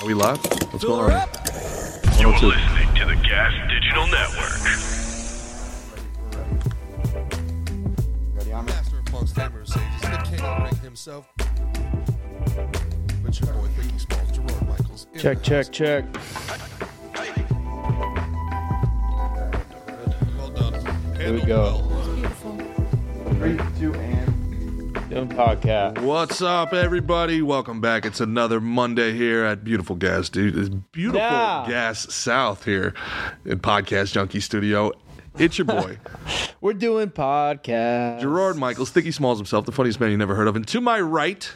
Are we live? What's Fill going on? up. You're listening to the Gas Digital Network. Master of Punk's Tamer Sages, the king of ring himself. But your boy Biggie Smalls, Gerard Michaels. Check, check, check. Well done. Here we go. Three, two, and doing podcast. What's up, everybody? Welcome back. It's another Monday here at Beautiful Gas, dude. It's beautiful Yeah. Gas South here in Podcast Junkie Studio. It's your boy, We're doing podcast. Gerard Michaels, Sticky Smalls himself, the funniest man you never heard of. And to my right,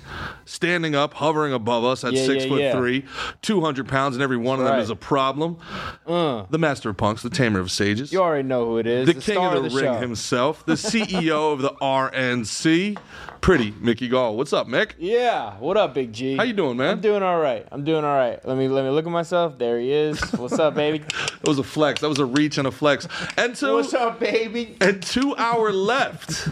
standing up, hovering above us at Yeah, six yeah, foot yeah. three, 200 pounds, and every one of them right. is a problem. Uh, The master of punks, the tamer of sages. you already know who it is. the, the, king star of the, ring show. himself, the CEO of the RNC, pretty Mickey Gall. What's up, Mick? Yeah. What up, Big G? How you doing, man? I'm doing all right. I'm doing all right. Let me let me look at myself. There he is. What's up, baby? That was a flex. That was a reach and a flex. And to What's up, baby? and two hour left.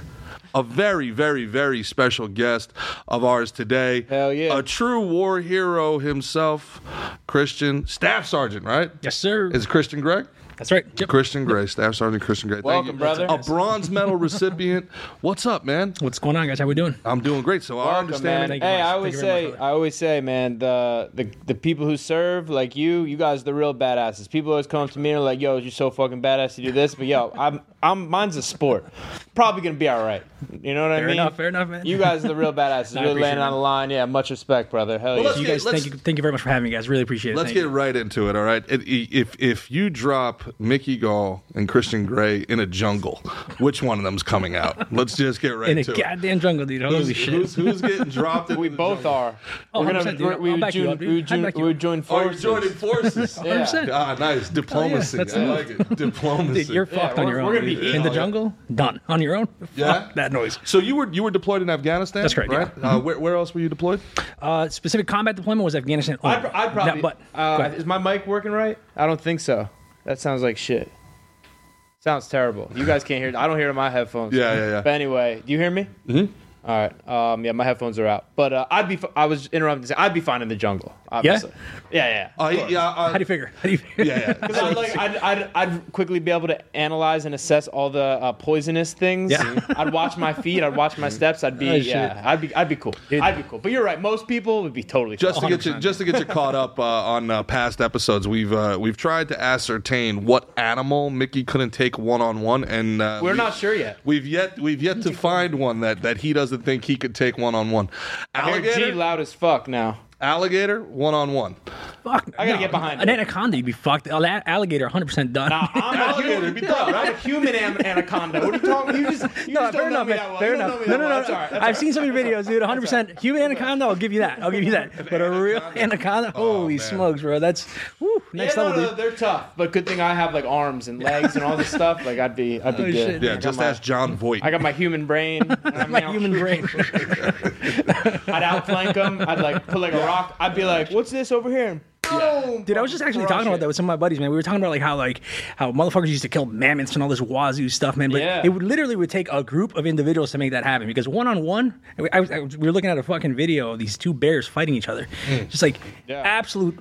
A very, very, very special guest of ours today. Hell yeah. A true war hero himself, Christian Staff Sergeant, right? Yes, sir. Is Christian Greg? That's right. Yep. Christian Grey, Staff Sergeant Christian Grey. Thank Welcome, you. brother. A bronze medal recipient. What's up, man? What's going on, guys? How we doing? I'm doing great. So I Welcome, understand. man. Thank you Hey, much. I Thank always you very say, much, brother. I always say, man, the, the the people who serve, like you, you guys, are the real badasses. People always come up to me and are like, "Yo, you're so fucking badass to do this," but yo, I'm, I'm, mine's a sport. Probably gonna be all right. You know what I mean? Fair mean? enough. Fair enough, man. You guys are the real badasses. I really appreciate laying it, on the line. Yeah, much respect, brother. Hell Well, yeah. let's you get- guys, thank you, thank you very much for having me, guys. Really appreciate it. Let's Thank get you. right into it, all right? It- if if you drop Mickey Gall and Christian Grey in a jungle, which one of them's coming out? Let's just get right in a to it. goddamn jungle, dude. Holy Who's, shit. who's, who's getting dropped? We both jungle? are. Oh, We're 100%, dude. we're- we would join, we would I'd join, we would up. join Oh, you're forces. joining forces. 100%. Ah, nice diplomacy. that's I like it. Diplomacy. Dude, you're fucked we're- on your own. we're own. gonna be in the jungle, done on your own. Yeah? Fuck that noise. so you were you were deployed in Afghanistan. That's correct, Right. yeah. Uh, where, where else were you deployed? Uh, specific combat deployment was Afghanistan. Only. I'd, I'd probably. That- but uh, is my mic working right? I don't think so. That sounds like shit. Sounds terrible. You guys can't hear. it. I don't hear it in my headphones. Yeah, yeah, yeah. But anyway, do you hear me? Mm-hmm. All right. Um, yeah, my headphones are out. But uh, I'd be. I was interrupting to say I'd be fine in the jungle. Obviously. Yeah. Yeah. Uh, of yeah. Uh, How do you figure? How do you figure? yeah, yeah. Because I'd, like, I'd, I'd, I'd quickly be able to analyze and assess all the uh, poisonous things. Yeah. I'd watch my feet. I'd watch my steps. I'd be Oh, shit. yeah. I'd be I'd be cool. I'd be cool. But you're right. Most people would be totally Just fine. to get you, 100%. just to get you caught up uh, on uh, past episodes, we've uh, we've tried to ascertain what animal Mickey couldn't take one on one, and uh, We're we- not sure yet. We've yet we've yet to find one that, that he doesn't think he could take one on one. I hear G Alligator, loud as fuck now. Alligator, one on one. Fuck. I gotta get behind An it. anaconda, you'd be fucked. An alligator, 100% done. Nah, I'm a human. be tough, I'm a human am- anaconda. What are you talking? You just you No, just fair don't know enough, me man. that well. Fair You don't enough. know No, me no, no. well. That's all right. That's I've all seen some of your videos, dude. 100. percent Human anaconda, I'll give you that. I'll give you that. But a real anaconda, oh, holy man. smokes, bro. That's woo, right. next yeah, no, level, no, dude. they're tough. But good thing I have like arms and legs and all this stuff. Like I'd be, I'd be Oh, good. shit. Yeah, I just my- ask Jon Voight. I got my human brain. I mean, My human brain. I'd outflank them. I'd like put like a rock. I'd be like, "What's this over here?" Boom. Dude, I was just actually talking about that with some of my buddies, man. We were talking about like how like how motherfuckers used to kill mammoths and all this wazoo stuff, man. But Yeah. it would literally would take a group of individuals to make that happen because one on one, I was, I was- we were looking at a fucking video of these two bears fighting each other, mm. just like Yeah. absolute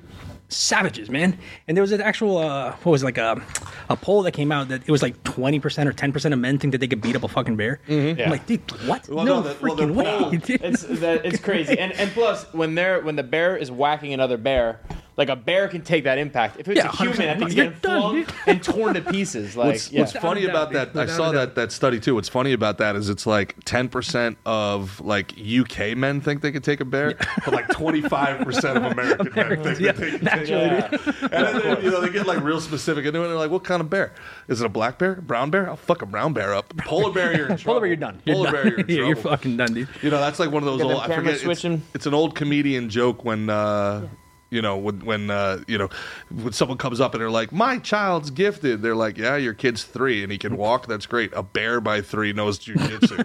savages, man. And there was an actual uh, what was it, like a a poll that came out that it was like twenty percent or ten percent of men think that they could beat up a fucking bear. Yeah. I'm like, dude, what? Well, no, no, that- well, freaking the way. poll- dude. It's that, it's crazy, and and plus when they're when the bear is whacking another bear, like a bear can take that impact. If it's Yeah, a human, I think it's You're getting flung and torn to pieces. Like What's, yeah. what's funny about that? I saw that that study too. What's funny about that is it's like ten percent of like UK men think they could take a bear, but like twenty five percent of American men think Yeah, that they can take a bear. And then you know they get like real specific into it. And they're like, "What kind of bear? Is it a black bear? Brown bear? I'll fuck a brown bear up. Polar bear, you're in trouble. Polar bear, you're done. You're Polar done. bear, you're in yeah, you're fucking done, dude. You know, that's like one of those old. I forget. It's, switching. it's an old comedian joke when. uh you know, when when uh, you know when someone comes up and they're like, "My child's gifted," they're like, "Yeah, your kid's three and he can walk. That's great. A bear by three knows jujitsu.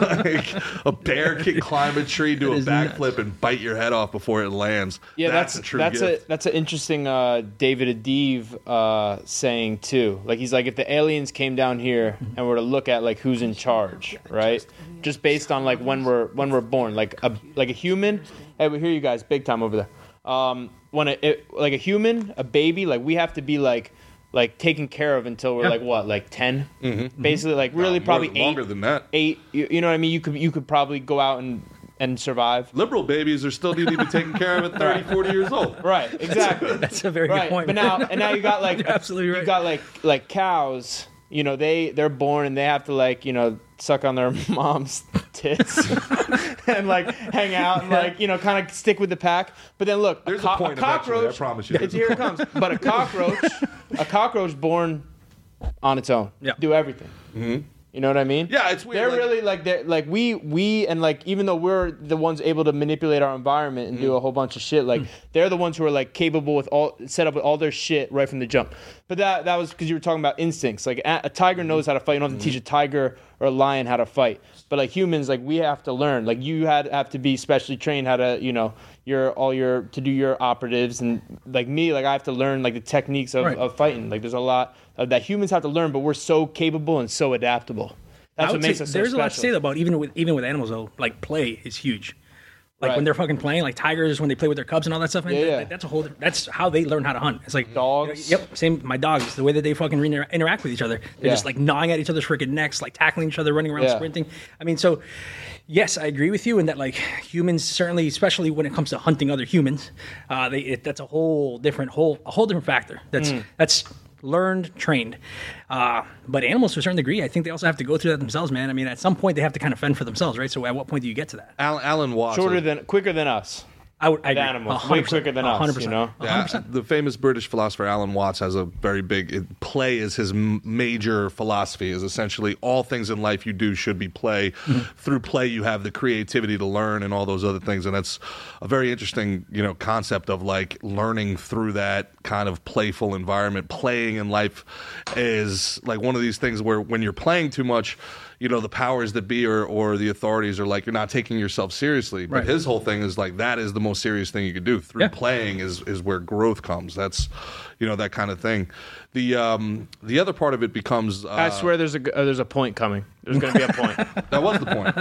like a bear can climb a tree, do a is backflip, and bite your head off before it lands. Yeah, that's, that's a true that's gift. a that's an interesting uh, David Adiv uh, saying too. Like he's like, if the aliens came down here and were to look at like who's in charge, right? Just based on like when we're when we're born, like a like a human. Hey, we hear you guys big time over there. Um, when a, it, like a human, a baby, like we have to be like like taken care of until we're Yeah. like what, like 10 basically, like really probably longer than that. Eight, you, you know what I mean? You could you could probably go out and and survive. Liberal babies are still need to be taken care of at 30, 40 years old. Right, exactly. That's a very right. good point. But now and now you got like You're absolutely right. You got like like cows. You know they they're born and they have to like you know suck on their mom's tits and like hang out and like you know kind of stick with the pack. But then look, There's co- a point eventually, I promise you. It's here it comes. But a cockroach, a cockroach born on its own, Yeah. do everything. You know what I mean? Yeah, it's weird, They're like- really like they're like we we and like even though we're the ones able to manipulate our environment and do Mm. a whole bunch of shit, like they're the ones who are like capable with all set up with all their shit right from the jump. But that that was because you were talking about instincts. Like a, a tiger Mm-hmm. knows how to fight. You don't have to teach a tiger or a lion how to fight. But like humans, like we have to learn. Like you had have to be specially trained how to you know your all your to do your operatives and like me like I have to learn like the techniques of, Right. of fighting. Like there's a lot of that humans have to learn, but we're so capable and so adaptable. That's what makes us so there's a lot to special. say about even with even with animals though. Like play is huge. Like Right. when they're fucking playing, like tigers when they play with their cubs and all that stuff. Man, Yeah, that- yeah. that- that's a whole. That's how they learn how to hunt. It's like Dogs. Yep, same. My dogs. The way that they fucking re- interact with each other. They're Yeah. just like gnawing at each other's freaking necks, like tackling each other, running around, Yeah. sprinting. I mean, so yes, I agree with you in that like humans certainly, especially when it comes to hunting other humans, uh, they it, that's a whole different whole a whole different factor. That's Hmm. that's learned, trained. Uh, but animals, to a certain degree, I think they also have to go through that themselves, man. I mean, at some point they have to kind of fend for themselves, right? So at what point do you get to that? Alan, Alan Watts. Shorter than, quicker than us. I would I agree. animals, A way quicker than a us, 100%, you know? Yeah, 100%. the famous British philosopher Alan Watts has a very big it, play is his m- major philosophy is essentially all things in life you do should be play. Mm-hmm. Through play you have the creativity to learn and all those other things and that's a very interesting, you know, concept of like learning through that kind of playful environment. Playing in life is like one of these things where when you're playing too much you know the powers that be or, or the authorities are like you're not taking yourself seriously but Right. his whole thing is like that is the most serious thing you could do through Yeah. playing is is where growth comes that's you know that kind of thing the um the other part of it becomes uh, I swear there's a uh, there's a point coming. There's going to be a point. that was the point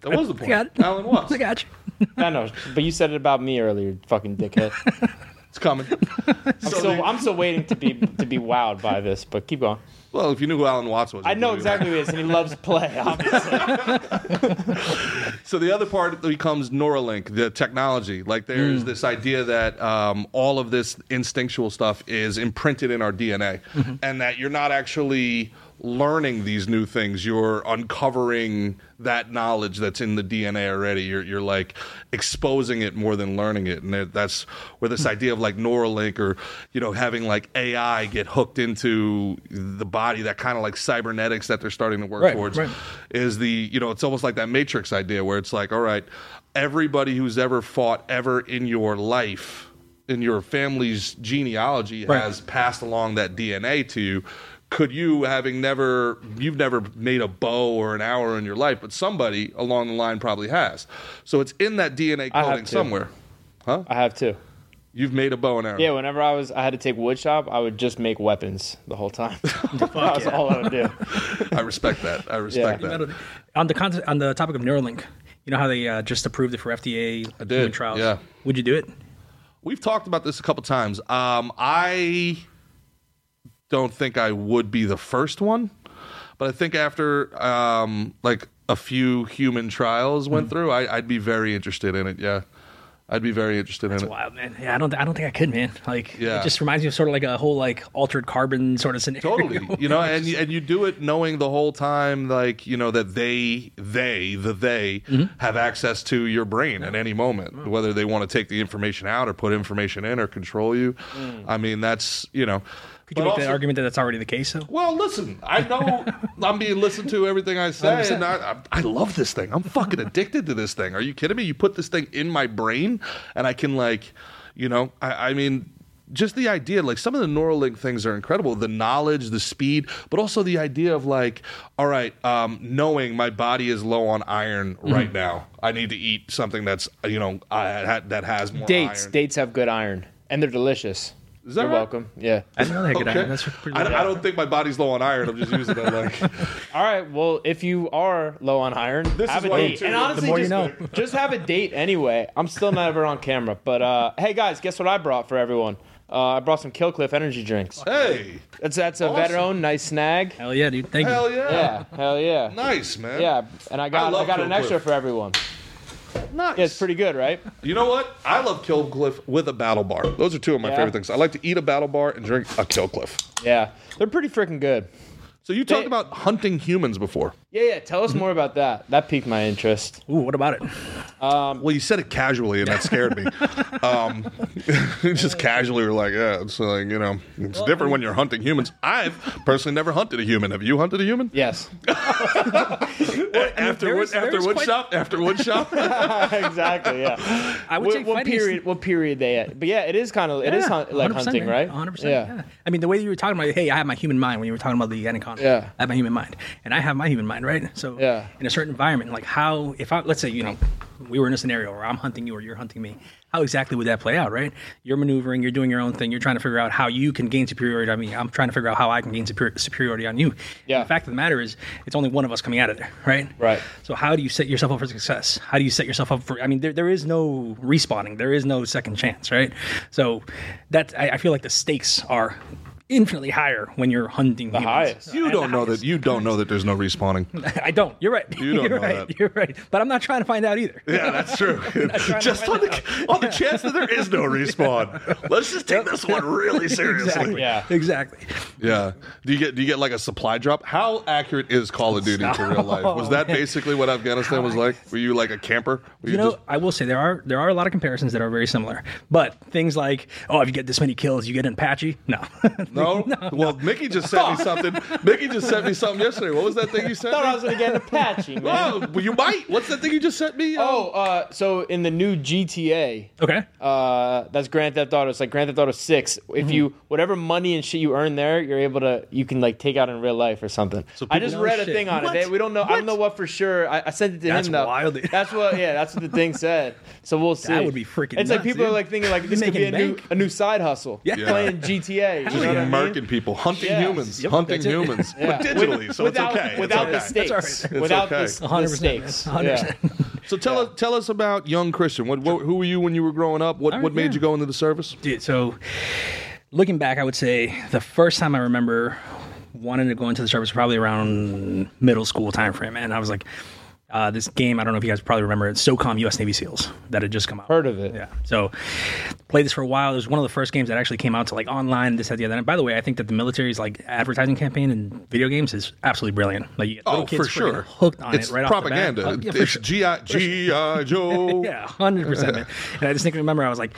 that was the point got alan was I got you. I know, but you said it about me earlier, fucking dickhead. it's coming I'm still I'm still waiting to be to be wowed by this, but keep going. Well if you knew who alan watts was I know exactly who he is, and he loves play. Obviously. So the other part becomes Neuralink, the technology. Like there's this idea that um, all of this instinctual stuff is imprinted in our DNA, and that you're not actually learning these new things. You're uncovering that knowledge that's in the DNA already. You're you're like exposing it more than learning it, and that's where this hmm. idea of like Neuralink or you know having like AI get hooked into the body, that kind of like cybernetics that they're starting to work Right, towards right. is the you know it's almost like that matrix idea where it's like all right everybody who's ever fought ever in your life in your family's genealogy Right. has passed along that dna to you could you having never you've never made a bow or an arrow in your life but somebody along the line probably has so it's in that dna I have coding somewhere huh I have too you've made a bow and arrow Yeah, whenever I was I had to take wood shop, I would just make weapons the whole time. that was all I would do. i respect that i respect that On the con- on the topic of Neuralink, you know how they uh, just approved it for FDA I did, human trials. yeah. Would you do it? We've talked about this a couple times. Um, I don't think I would be the first one, but I think after um, like a few human trials went Hmm. through, I, I'd be very interested in it. Yeah, I'd be very interested It's in it. wild, man. Yeah, I don't. I don't think I could, man. Like, Yeah. it just reminds me of sort of like a whole like altered carbon sort of scenario. Totally, you know, and you- and you do it knowing the whole time, like you know that they, they, the they, Mm-hmm. have access to your brain at any moment, whether they want to take the information out or put information in or control you. I mean, that's you know. Could you but make the also- argument that that's already the case? though? Well, listen, I know I'm being listened to everything I say, 100%. and I, I, I love this thing. I'm fucking addicted to this thing. Are you kidding me? You put this thing in my brain, and I can like, you know, I, I mean. Just the idea, like some of the Neuralink things are incredible. The knowledge, the speed, but also the idea of like, all right, um, knowing my body is low on iron Mm-hmm. right now. I need to eat something that's you know I, that has more Dates, iron. dates have good iron, and they're delicious. Is that You're right? welcome. Yeah. I didn't know they had good Okay. iron. That's pretty I. I don't think my body's low on iron. I'm just using it like. All right. Well, if you are low on iron, This have is a date. tune And in. The honestly, more you just, know. just have a date anyway. I'm still never on camera, but uh, hey guys, guess what I brought for everyone? Uh, I brought some Kill Cliff energy drinks. Hey, That's that's a Awesome. veteran nice snag. Hell yeah, dude. Thank hell you. yeah. Yeah, hell yeah. Nice man. Yeah, and I got I, love got an Kill Cliff. extra for everyone. Nice. Yeah, it's pretty good, right? You know what? I love Kill Cliff with a battle bar. Those are two of my Yeah. favorite things. I like to eat a battle bar and drink a Kill Cliff. Yeah, they're pretty freaking good. So you talked They- about hunting humans before. Yeah, yeah. Tell us more about that. That piqued my interest. Ooh, what about it? Well, you said it casually, and that scared me. um, just casually, you're like, yeah, it's like you know, it's different when you're hunting humans. I've personally never hunted a human. Have you hunted a human? Yes, after there wood, after is wood quite- shop, after wood shop. exactly. Yeah. I would What, say what fighting is- period? What period they at? But yeah, it is kind of it is hunt, like 100%, hunting, man. right? 100%. Yeah. Yeah. I mean, the way you were talking about, hey, I have my human mind when you were talking about the anaconda. Yeah. I have my human mind. And I have my human mind, right? So, Yeah. in a certain environment, like how, if I, let's say, you know, we were in a scenario where I'm hunting you or you're hunting me, how exactly would that play out, right? You're maneuvering, you're doing your own thing, you're trying to figure out how you can gain superiority. I mean, I'm trying to figure out how I can gain superior, superiority on you. Yeah. The fact of the matter is, it's only one of us coming out of there, right? Right. So how do you set yourself up for success? How do you set yourself up for? I mean, there, there is no respawning. There is no second chance, right? So that I, I feel like the stakes are infinitely higher when you're hunting the highest. You don't know that. You don't know that there's no respawning. I don't. You're right. You don't are know right. that. You're right. But I'm not trying to find out either. Yeah, that's true. trying just on the, on the chance that there is no respawn. Let's just take this one really seriously. Exactly. Yeah. Exactly. Yeah. Do you get do you get like a supply drop? How accurate is Call of Duty to real life? Was that basically what Afghanistan was like? Were you like a camper? Were You know, just- I will say there are there are a lot of comparisons that are very similar. But things like, oh, if you get this many kills, you get an Apache. No. no? Well, Mickey just sent me something. Mickey just sent me something yesterday. What was that thing you sent thought I was gonna get an Apache, man. Oh, well, you might. What's that thing you just sent me? Oh, uh, so in the new GTA, okay. uh, that's Grand Theft Auto. It's like Grand Theft Auto Six. If you whatever money and shit you earn there, you're able to you can like take out in real life or something. So I just No read a thing on What? it. They, we don't know. I don't know what for sure. I, I sent it to That's him though. wild. That's what. Yeah, that's what the thing said. So we'll see. That would be freaking It's like nuts, people are like thinking like this could be a making new a new side hustle. Yeah. playing GTA. You just know what I mean? Murking people, hunting Yeah. humans, Yep, hunting humans, Yeah. but digitally, With- so without, it's okay. Without it's the okay. That's stakes. all right. Without okay. the, the 100%, stakes. 100%. So tell us, tell us about young Christian. What, what, who were you when you were growing up? What, All what made yeah. you go into the service? Dude, so looking back, I would say the first time I remember wanting to go into the service probably around middle school time frame, and I was like, uh, this game, I don't know if you guys probably remember it, SOCOM US Navy SEALs that had just come out. Heard of it? Yeah. So played this for a while. It was one of the first games that actually came out to like online, this, that, the other. And by the way, I think that the military's like advertising campaign in video games is absolutely brilliant. Like you get little Oh, kids for sure. hooked on it's it right propaganda. off the bat. Uh, yeah, it's sure. GI GI Joe. Yeah, hundred percent. And I just think remember I was like,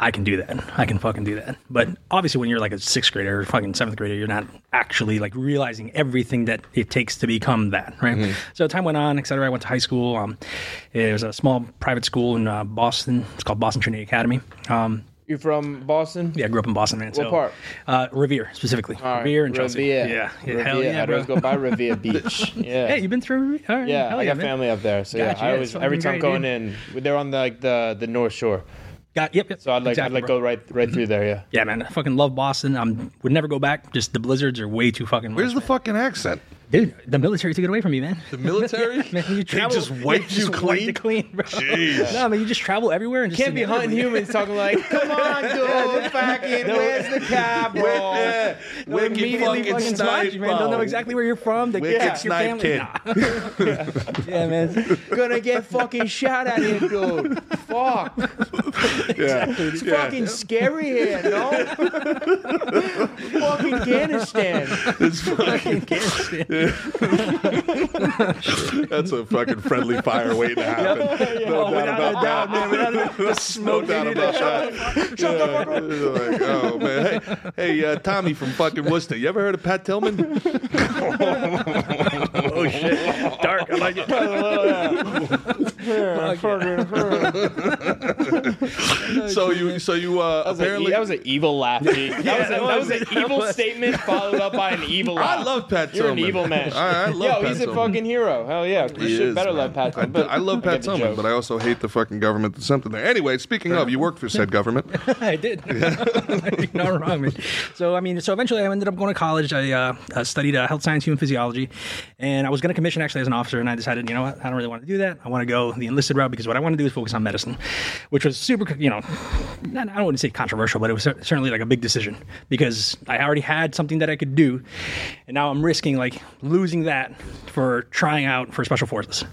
I can do that. I can fucking do that. But obviously, when you're like a sixth grader or fucking seventh grader, you're not actually like realizing everything that it takes to become that, right? So time went on, et cetera. I went to high school. Um, it was a small private school in uh, Boston. It's called Boston Trinity Academy. Um, You from Boston? yeah, I grew up in Boston, man. What so, part? Uh, Revere specifically. All right. Revere and Chelsea. Revere. Yeah, yeah Revere. hell yeah, I'd always go by Revere Beach. Yeah. Hey, you've been through Revere? All right, yeah, hell I got man. family up there, so yeah, I yeah, always it's every time great, going in, they're on the, like the the North Shore. Got yep, yep. So I'd like exactly, I'd like bro. go right right through there. Yeah. Yeah, man, I fucking love Boston. I am would never go back. Just the blizzards are way too fucking. Where's the much, fucking accent? Man. dude? The military took it away from you, man. The military? Man, you They travel, just wiped you just clean? it clean, bro. Jeez. No, man, you just travel everywhere and just Can't be hunting inevitably- humans talking like, come on, dude, fucking, where's the cab, bro? Yeah. They'll Wicked immediately fucking fucking spot you, man. They'll know exactly where you're from. They Wicked yeah, your snipe family. kid. Nah. yeah, man. Gonna get fucking shot at here, dude. Fuck. Yeah. It's Yeah. fucking scary here, no? fucking Afghanistan. It's fucking, Can't stand- that's a fucking friendly fire waiting to happen. No Oh, doubt without a about doubt, that. man. Without a No smoke, doubt dude. about that. Shut the fuck up. Like, oh man, hey, hey, uh, Tommy from fucking Worcester. You ever heard of Pat Tillman? Oh shit, dark. I like it. so you, so you, uh, That was, a, apparently. that was an evil laugh, G. That was, a, that that was was. an evil statement followed up by an evil laugh. I love Pat You're Tillman. an evil man. I, I love Yo, Pat he's a fucking hero. Hell yeah. You He should is, better man. love Pat I, Tillman. but I love get Pat the Tillman, joke. but I also hate the fucking government. There's something there. Anyway, speaking of, you worked for said government. I did. You're not wrong, man. So I mean, so eventually I ended up going to college. I uh, uh, studied uh, health science, human physiology, and I was going to commission actually as an officer. And I decided, you know what, I don't really want to do that. I want to go the enlisted route because what I want to do is focus on medicine, which was super, you know, not, I don't want to say controversial, but it was cer- certainly like a big decision because I already had something that I could do, and now I'm risking like losing that for trying out for special forces,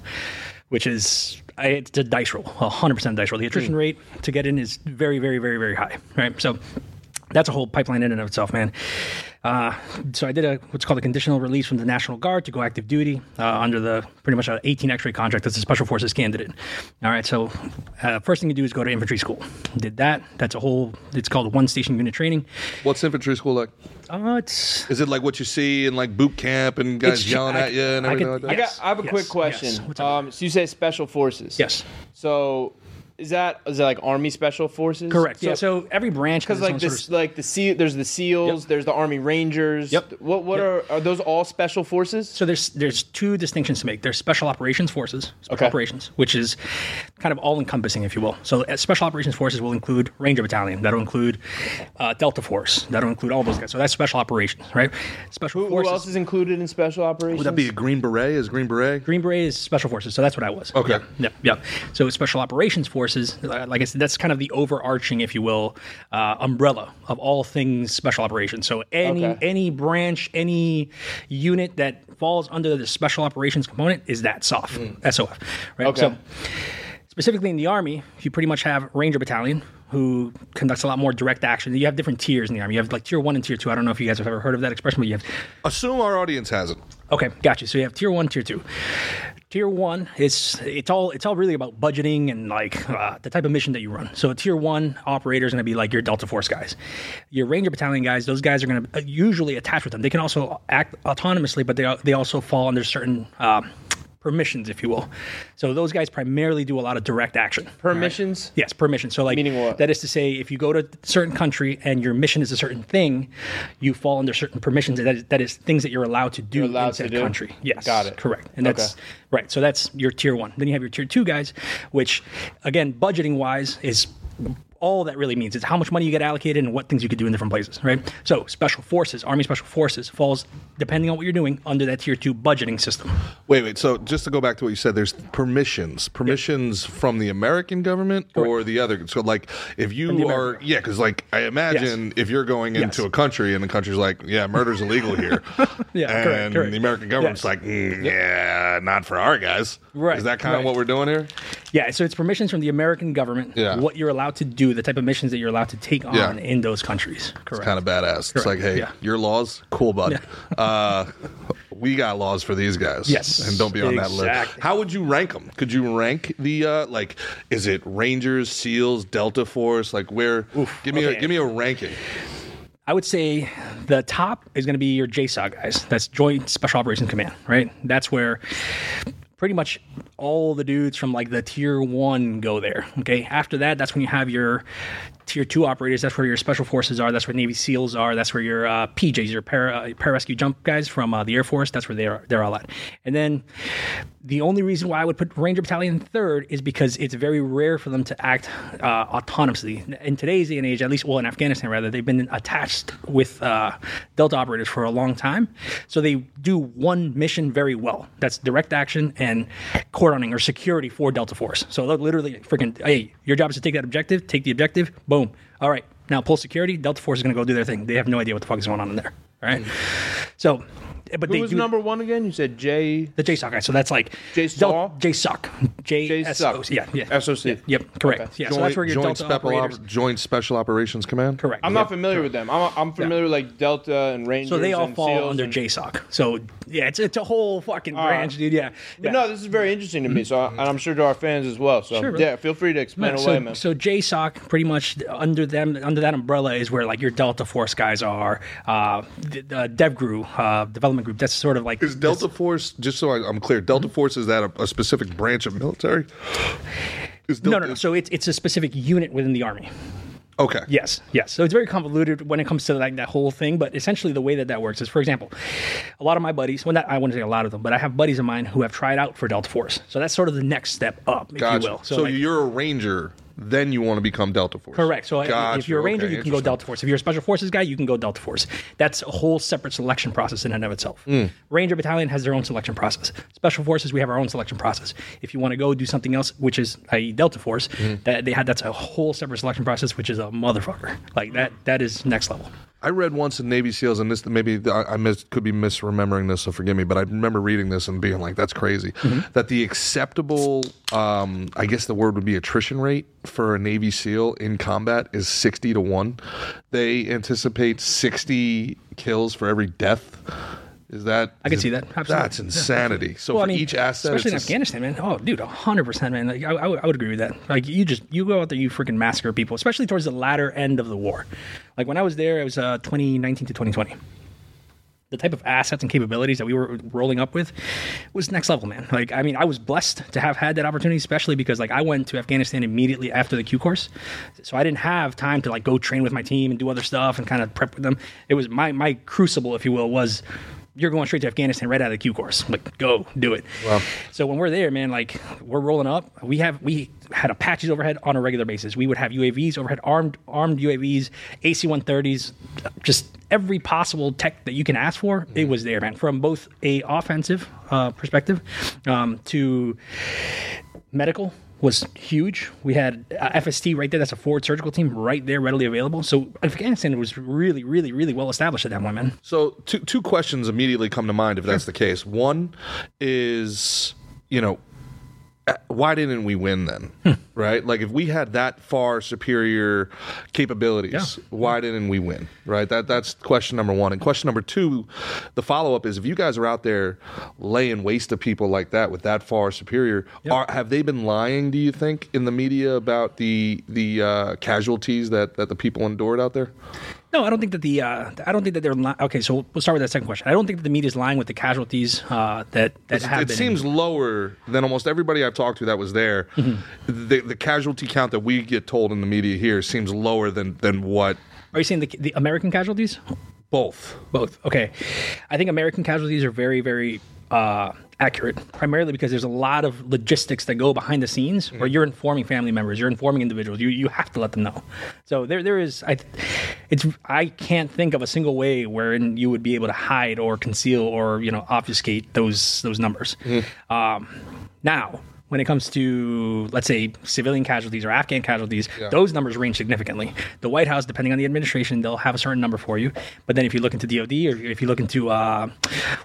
which is I, it's a dice roll, hundred percent dice roll. The attrition hmm. rate to get in is very, very, very, very high. Right, so that's a whole pipeline in and of itself, man. Uh, so I did a what's called a conditional release from the National Guard to go active duty uh, under the pretty much an 18 X-ray contract as a special forces candidate. All right, so uh, first thing you do is go to infantry school. Did that. That's a whole. It's called one station unit training. What's infantry school like? Uh, it's Is it like what you see in like boot camp and guys yelling I- at you and I everything could- like that? Yes. got. I have a yes, quick question. What's up? Um, so you say special forces. yes, So is that is that like Army Special Forces? correct. yeah, so every branch because like this, sort of- like the seal, there's the SEALs, there's the Army Rangers. Yep. What what are are those all special forces? So there's there's two distinctions to make. There's special operations forces, special Okay. operations, which is kind of all encompassing, if you will. So uh, special operations forces will include Ranger Battalion. That'll include uh, Delta Force. That'll include all those guys. So that's special operations, right? Special Who, who else is included in special operations? Would that be a Green Beret? Is Green Beret? Green Beret is special forces, so that's what I was. Okay. Yep, yep. yep. So special operations forces, uh, like I said, that's kind of the overarching, if you will, uh, umbrella of all things special operations. So any Okay. any branch, any unit that falls under the special operations component is that SOF, SOF, right? Okay. So specifically in the army, you pretty much have Ranger Battalion who conducts a lot more direct action. You have different tiers in the army. You have like tier one and tier two. I don't know if you guys have ever heard of that expression, but you have Assume our audience hasn't. Okay, gotcha. So you have tier one, tier two. Tier one is it's all it's all really about budgeting and like uh, the type of mission that you run. So tier one operator is going to be like your Delta Force guys, your Ranger Battalion guys. Those guys are going to usually attach with them. They can also act autonomously, but they they also fall under certain. Uh, permissions, if you will. So those guys primarily do a lot of direct action. permissions? Yes, permission. So like Meaning what? that is to say, if you go to a certain country and your mission is a certain thing, you fall under certain permissions. That is, that is things that you're allowed to do You're allowed in do? country. Yes, Got it. Correct, and that's Okay. right. So that's your tier one. Then you have your tier two guys, which again, budgeting wise, is all that really means is how much money you get allocated and what things you could do in different places, right? So special forces, Army Special Forces falls depending on what you're doing under that tier two budgeting system. Wait, wait. So just to go back to what you said, there's permissions. Permissions from the American government or the other. So like, if you are, yeah, because like I imagine if you're going into Yes. a country and the country's like, yeah, murder's illegal here, Yeah, and correct, correct. the American government's Yes. like, mm, yeah, not for our guys. Right, Is that kind of what we're doing here? Yeah, so it's permissions from the American government, Yeah. what you're allowed to do, the type of missions that you're allowed to take on Yeah. in those countries. Correct. It's kind of badass. It's like, hey, Yeah. your laws, cool, bud. Uh, we got laws for these guys. Yes. and don't be on that list. How would you rank them? Could you rank the uh, like? Is it Rangers, SEALs, Delta Force? Like where? give me a give me a ranking. I would say the top is going to be your JSOC guys. That's Joint Special Operations Command, right? That's where pretty much all the dudes from like the tier one go there. Okay. After that, that's when you have your tier two operators. That's where your special forces are. That's where Navy SEALs are. That's where your uh, PJs, your para, uh, pararescue jump guys from uh, the Air Force. That's where they're they're all at. And then the only reason why I would put Ranger Battalion third is because it's very rare for them to act uh, autonomously. In today's day and age, at least, well, in Afghanistan rather, they've been attached with uh, Delta operators for a long time. So they do one mission very well. That's direct action and cordoning or security for Delta Force. So literally freaking, hey, your job is to take that objective, take the objective, boom. All right, now pull security. Delta Force is going to go do their thing. They have no idea what the fuck is going on in there. All right. Mm. So, but Who they was do number one again? You said J. the JSOC guy. So that's like J Del- Saw? JSOC. J S O. JSOC. Yeah, yeah. SOC. Yeah, yep, correct. Okay. Yeah, so that's where your Joint Delta Special. Op- Joint Special Operations Command. correct. I'm Yep. not familiar with them. I'm, I'm familiar with like Delta and Rangers. So they all and fall SEALs under and- JSOC. So yeah, it's it's a whole fucking branch, dude. Yeah. But no, this is very interesting to me. So, and I'm sure to our fans as well. So, Sure, yeah, feel free to explain Yeah, away, so, man. so JSOC pretty much under them under that umbrella is where like your Delta Force guys are, uh, the, the Dev uh, development group. That's sort of like Is Delta Force just so I, I'm clear? Delta Mm-hmm. Force is that a, a specific branch of military? Is no, Delta, no, no. So it's it's a specific unit within the army. okay. Yes, yes. So it's very convoluted when it comes to like that whole thing. But essentially, the way that that works is, for example, a lot of my buddies. Well, not, I wouldn't say a lot of them, but I have buddies of mine who have tried out for Delta Force. So that's sort of the next step up, if Gotcha. you will. So, like, you're a ranger then you want to become Delta Force. Correct. So uh, Gotcha. if you're a ranger, Okay, you can go. Delta Force. If you're a Special Forces guy, you can go Delta Force. That's a whole separate selection process in and of itself. Hmm. Ranger Battalion has their own selection process. Special Forces, we have our own selection process. If you want to go do something else, which is a Delta Force, Hmm. that they had that's a whole separate selection process, which is a motherfucker. Like that. That is next level. I read once in Navy SEALs, and this maybe I, mis, could be misremembering this, so forgive me, but I remember reading this and being like, "That's crazy." Mm-hmm. That the acceptable, um, I guess the word would be attrition rate for a Navy SEAL in combat is sixty to one. They anticipate sixty kills for every death. Is that? I can see that. Absolutely. That's insanity. So Well, for each asset, especially in Afghanistan, man. Oh, dude, hundred percent, man. Like, I, I, would, I would agree with that. Like, you just you go out there, you freaking massacre people, especially towards the latter end of the war. Like when I was there, it was uh, 2019 to 2020. The type of assets and capabilities that we were rolling up with was next level, man. Like, I mean, I was blessed to have had that opportunity, especially because like I went to Afghanistan immediately after the Q course, so I didn't have time to like go train with my team and do other stuff and kind of prep with them. It was my my crucible, if you will, was you're going straight to Afghanistan right out of the Q course. Like, go do it. So when we're there, man, like we're rolling up. We have we had Apaches overhead on a regular basis. We would have UAVs overhead, armed armed UAVs, AC-130s, just every possible tech that you can ask for. It was there, man. From both a offensive uh, perspective um, to medical was huge. We had uh, FST right there. That's a forward surgical team right there, readily available. So Afghanistan was really, really, really well established at that point, man. So two two questions immediately come to mind if that's the case. One is, you know, why didn't we win then? Hmm. Right? Like if we had that far superior capabilities, why didn't we win? Right? That that's question number 1. And question number 2, the follow-up is if you guys are out there laying waste to people like that with that far superior, are, have they been lying do you think in the media about the the uh, casualties that that the people endured out there? No, I don't think that the uh, I don't think that they're li- okay. So we'll start with that second question. I don't think that the media is lying with the casualties uh, that that have it seems lower than almost everybody I've talked to that was there. Mm-hmm. The, the casualty count that we get told in the media here seems lower than than what Are you saying the, the American casualties? both. Both. Okay. I think American casualties are very, very uh, accurate, primarily because there's a lot of logistics that go behind the scenes where you're informing family members, you're informing individuals. You you have to let them know. So there there is I, it's I can't think of a single way wherein you would be able to hide or conceal or you know obfuscate those those numbers. Um, now. When it comes to, let's say, civilian casualties or Afghan casualties, those numbers range significantly. The White House, depending on the administration, they'll have a certain number for you. But then if you look into DoD or if you look into uh,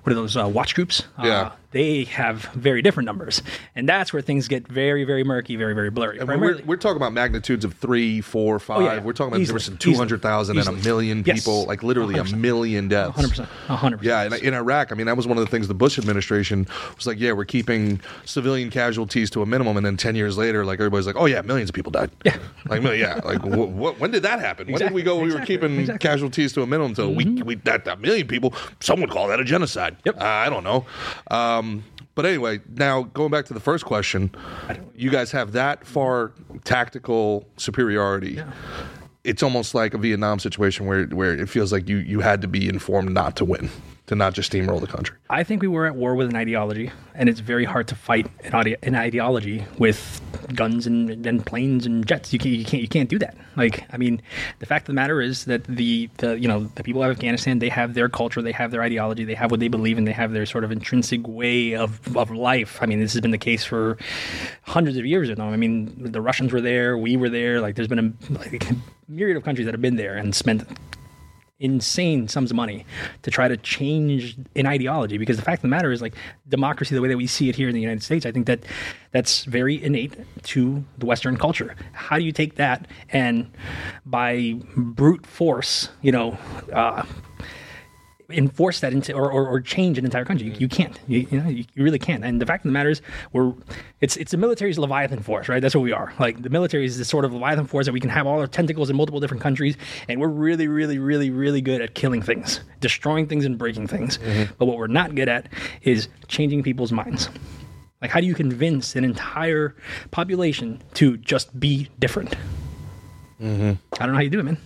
what are those uh, watch groups, uh, Yeah. They have very different numbers, and that's where things get very, very murky, very, very blurry. We're, we're talking about magnitudes of three, four, five. Oh, yeah. We're talking about Easily. difference in 200,000 and a million Yes. people, like literally a 100%. million deaths. 100%. 100%. Yeah, in, in Iraq, I mean, that was one of the things the Bush administration was like, yeah, we're keeping civilian casualties to a minimum. And then 10 years later, like, everybody's like, oh, yeah, millions of people died. Yeah. Like, yeah. Like, wh- wh- when did that happen? When did we go, we were keeping Exactly. casualties to a minimum? So we, we that, that million people, some would call that a genocide. Yep. Uh, I don't know. Um, Um, but anyway, now going back to the first question, you guys have that far tactical superiority. It's almost like a Vietnam situation where where it feels like you you had to be informed not to win, to not just steamroll the country. I think we were at war with an ideology, and it's very hard to fight an, an ideology with guns and, and planes and jets. You can't, you can't, you can't do that. Like, I mean, the fact of the matter is that the, the, you know, the people of Afghanistan, they have their culture, they have their ideology, they have what they believe in, they have their sort of intrinsic way of, of life. I mean, this has been the case for hundreds of years now. I mean, the Russians were there, we were there. Like, there's been a like, myriad of countries that have been there and spent insane sums of money to try to change an ideology. Because the fact of the matter is like democracy the way that we see it here in the United States I think that that's very innate to the western culture. How do you take that and by brute force you know uh, enforce that into or, or, or change an entire country. You, you can't. You, you know, you, you really can't. And the fact of the matter is, we're it's it's the military's leviathan force, right? That's what we are. Like the military is this sort of leviathan force that we can have all our tentacles in multiple different countries, and we're really, really, really, really good at killing things, destroying things, and breaking things. Mm-hmm. But what we're not good at is changing people's minds. Like, how do you convince an entire population to just be different? Mm-hmm. I don't know how you do it, man.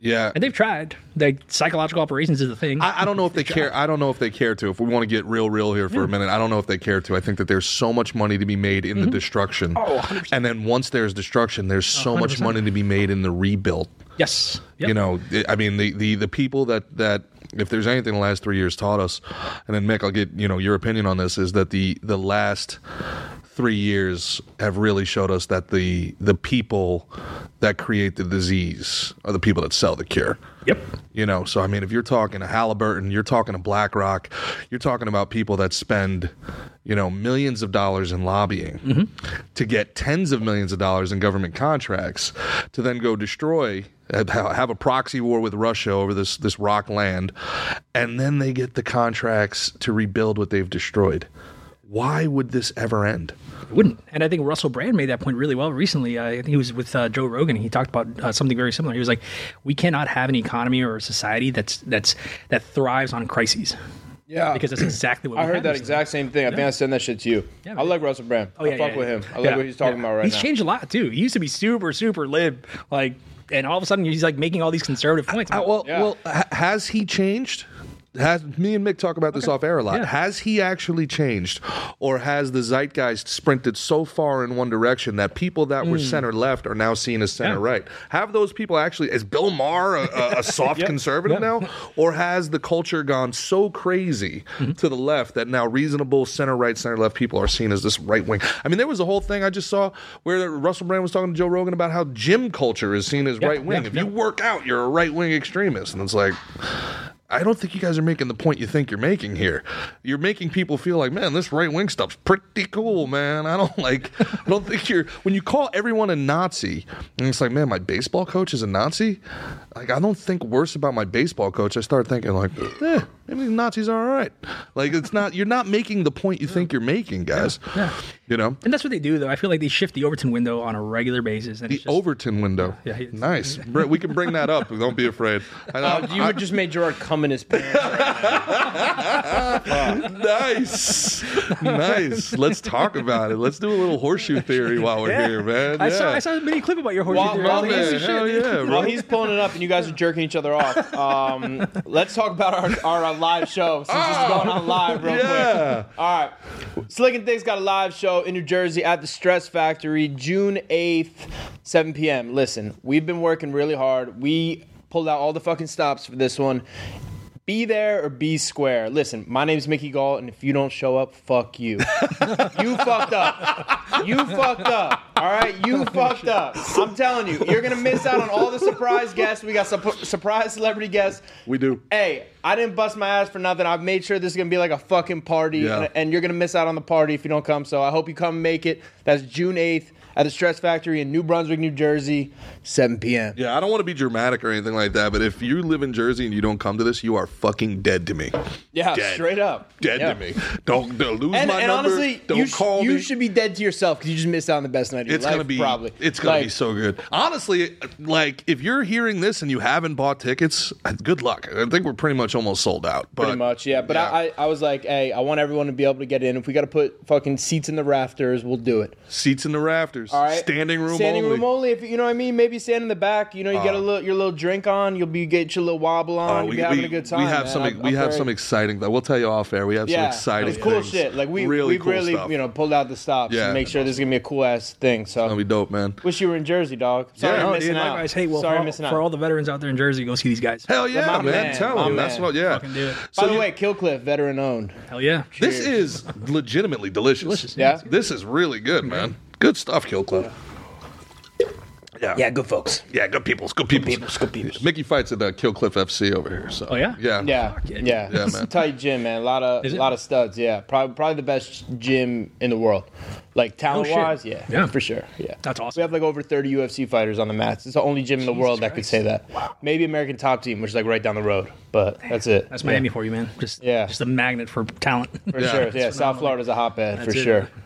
Yeah. And they've tried. Like psychological operations is a thing. I, I don't know if they care. I don't know if they care to. If we want to get real, real here for a minute, I don't know if they care to. I think that there's so much money to be made in the mm-hmm. destruction. Oh, 100%. and then once there's destruction, there's so much 100%. money to be made in the rebuild. yes. Yep. You know, I mean, the, the the people that that if there's anything the last three years taught us, and then Mick, I'll get you know your opinion on this is that the the last three years have really showed us that the the people that create the disease are the people that sell the cure. Yep. You know, so I mean, if you're talking to Halliburton, you're talking to BlackRock, you're talking about people that spend, you know, millions of dollars in lobbying to get tens of millions of dollars in government contracts to then go destroy, have have a proxy war with Russia over this this rock land, and then they get the contracts to rebuild what they've destroyed. Why would this ever end? It wouldn't. And I think Russell Brand made that point really well recently. Uh, I think he was with uh, Joe Rogan. He talked about uh, something very similar. He was like, "We cannot have an economy or a society that's that's that thrives on crises." Yeah. Because that's exactly what I we heard that recently. exact same thing. I think I sent that shit to you. Yeah, I man. like Russell Brand. Oh yeah, I fuck yeah, with yeah. him. I like Yeah, what he's talking yeah. about right he's now. He's changed a lot too. He used to be super super lib, like, and all of a sudden he's like making all these conservative points. Uh, well, Yeah. well, ha- has he changed? Has me and Mick talk about this off air a lot? Yeah. Has he actually changed, or has the zeitgeist sprinted so far in one direction that people that were center left are now seen as center Hmm. Yeah. right? Have those people actually? Is Bill Maher a, a, soft conservative Yeah. now, or has the culture gone so crazy Mm-hmm. to the left that now reasonable center right, center left people are seen as this right wing? I mean, there was a whole thing I just saw where Russell Brand was talking to Joe Rogan about how gym culture is seen as Yeah, right wing. if you work out, you're a right wing extremist, and it's like. I don't think you guys are making the point you think you're making here. You're making people feel like, man, this right wing stuff's pretty cool, man. I don't like. I don't think you're when you call everyone a Nazi, and it's like, man, my baseball coach is a Nazi. Like, I don't think worse about my baseball coach. I start thinking like, eh, maybe the Nazis are all right. Like, it's not. You're not making the point you think you're making, guys. Yeah. You know, and that's what they do though. I feel like they shift the Overton window on a regular basis. And the it's just, Overton window. Yeah, it's- nice. We can bring that up. Don't be afraid. I, Uh, you just made Gerard come in his pants. nice, nice. Let's talk about it. Let's do a little horseshoe theory while we're here, man. I saw I saw a mini clip about your horseshoe While- theory. While was like, he's- Hell yeah. While he's pulling it up and you guys are jerking each other off, um, let's talk about our, our uh, live show since this is oh. going on live real Yeah. quick. All right. Slick and Thick's got a live show in New Jersey at the Stress Factory, June 8th, 7 p.m. Listen, we've been working really hard. We pulled out all the fucking stops for this one. Be there or be square. Listen, my name's Mickey Gall, and if you don't show up, fuck you. you fucked up. You fucked up. All right, you fucked up. I'm telling you, you're gonna miss out on all the surprise guests. We got sup- surprise celebrity guests. We do. Hey, I didn't bust my ass for nothing. I've made sure this is gonna be like a fucking party, Yeah. and, and you're gonna miss out on the party if you don't come. So I hope you come make it. That's June 8th at the Stress Factory in New Brunswick, New Jersey, 7 p.m. Yeah, I don't want to be dramatic or anything like that, but if you live in Jersey and you don't come to this, you are fucking dead to me. Yeah, Dead. straight up. Dead Yeah. to me. Don't, don't lose And, my and number. honestly, don't you, sh- call you me. should be dead to yourself because you just missed out on the best night of your It's life. gonna be probably. It's gonna be so good. Honestly, like if you're hearing this and you haven't bought tickets, uh, good luck. I think we're pretty much almost sold out. But Pretty much, yeah. But I, I, I was like, hey, I want everyone to be able to get in. If we got to put fucking seats in the rafters, we'll do it. seats in the rafters. All right, Standing room only. standing only. room only. If you know what I mean, maybe stand in the back. You know, you get a Uh, little your little drink on. You'll be get your little wobble on. You'll we, be having we- a good time. we have man. some I'm- we I'm have very- some exciting we'll tell you off air. We have Yeah, some exciting it's cool things. shit. Like we really we cool really stuff. you know pulled out the stops Yeah. to make sure this is gonna be a cool ass thing. So That'll be dope, man. wish you were in Jersey, dog. Sorry, Yeah, I'm no, missing Dude, out. likewise. Hey, well, Sorry, for, missing out. for all the veterans out there in Jersey, go see these guys. Hell yeah, man. man, Tell them. That's what. Yeah. Fucking do it. By So the you- way, Kill Cliff, veteran owned. Hell yeah. This is legitimately delicious. Delicious. Yeah. This is really good, man. Good stuff, Kill Cliff. Yeah. Yeah, good folks. Yeah, good peoples. Good peoples. peoples, good peoples. Mickey fights at uh, Kill Cliff FC over here. So. Oh, yeah? Yeah. Yeah, yeah. yeah, Yeah, It's a man. tight gym, man. A lot of, Is it? lot of studs. Yeah, probably, probably the best gym in the world. Like talent wise, yeah, Yeah. for sure. Yeah, That's awesome. We have like over thirty UFC fighters on the mats. It's the only gym in the world that could say that. Wow. Maybe American Top Team, which is like right down the road, but that's it. That's Yeah. Miami for you, man. Just Yeah. just a magnet for talent. for Yeah. sure. That's Yeah, South Florida's a hotbed for it. sure.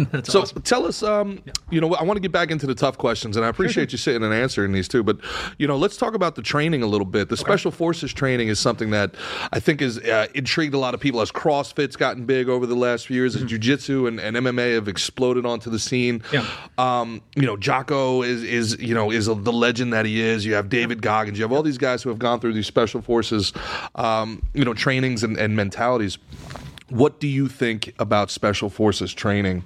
That's So awesome. tell us, um, you know, I want to get back into the tough questions, and I appreciate you sitting and answering these too. But you know, let's talk about the training a little bit. The special forces training is something that I think is uh, intrigued a lot of people as CrossFit's gotten big over the last few years, as Jiu-Jitsu and, and MMA have exploded onto the scene. Yeah. Um, you know, Jocko is is you know is the legend that he is. You have David Goggins. You have all these guys who have gone through these special forces, um, you know, trainings and, and mentalities. What do you think about special forces training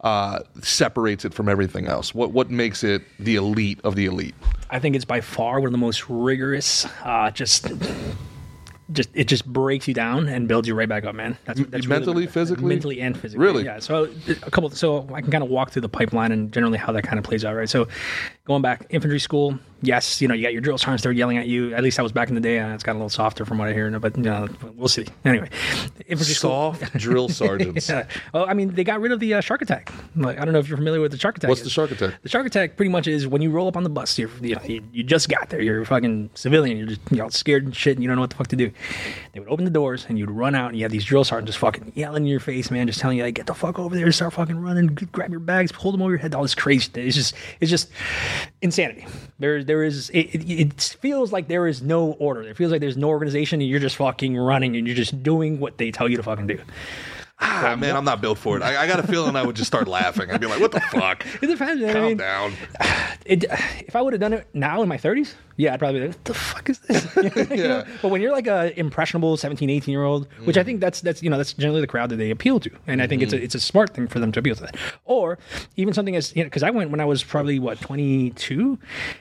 uh, separates it from everything else? What what makes it the elite of the elite? I think it's by far one of the most rigorous. Uh, just, just it just breaks you down and builds you right back up, man. That's, that's mentally, it- physically? mentally and physically. Really? Yeah. So a couple. So I can kind of walk through the pipeline and generally how that kind of plays out, right? So going back, infantry school. Yes, you know you got your drill sergeants. They're yelling at you. At least I was back in the day. Uh, it's gotten a little softer from what I hear, but you know, we'll see. Anyway, infantry school. Soft drill sergeants. Yeah. Well, I mean, they got rid of the uh, shark attack. Like, I don't know if you're familiar with the shark attack. What's is. the shark attack? The shark attack pretty much is when you roll up on the bus. You're, you, know, you, you just got there. You're a fucking civilian. You're just you know scared and shit. And you don't know what the fuck to do. They would open the doors and you'd run out and you have these drill sergeants just fucking yelling in your face, man, just telling you like get the fuck over there, start fucking running, grab your bags, hold them over your head. All this crazy. shit. It's just it's just insanity. There there is it, it, it feels like there is no order. It feels like there's no organization and you're just fucking running and you're just doing what they tell you to fucking do. Ah, man, I'm not built for it. I, I got a feeling I would just start laughing. I'd be like, "What the fuck? It depends. Calm I mean, down." it, if I would have done it now in my 30s, yeah, I'd probably be like, what the fuck is this? You know? But when you're like a impressionable 17, 18 year old, which I think that's, that's, you know, that's generally the crowd that they appeal to. And I think it's a, mm-hmm. it's a smart thing for them to appeal to that. Or even something as, you know, cause I went when I was probably what, 22,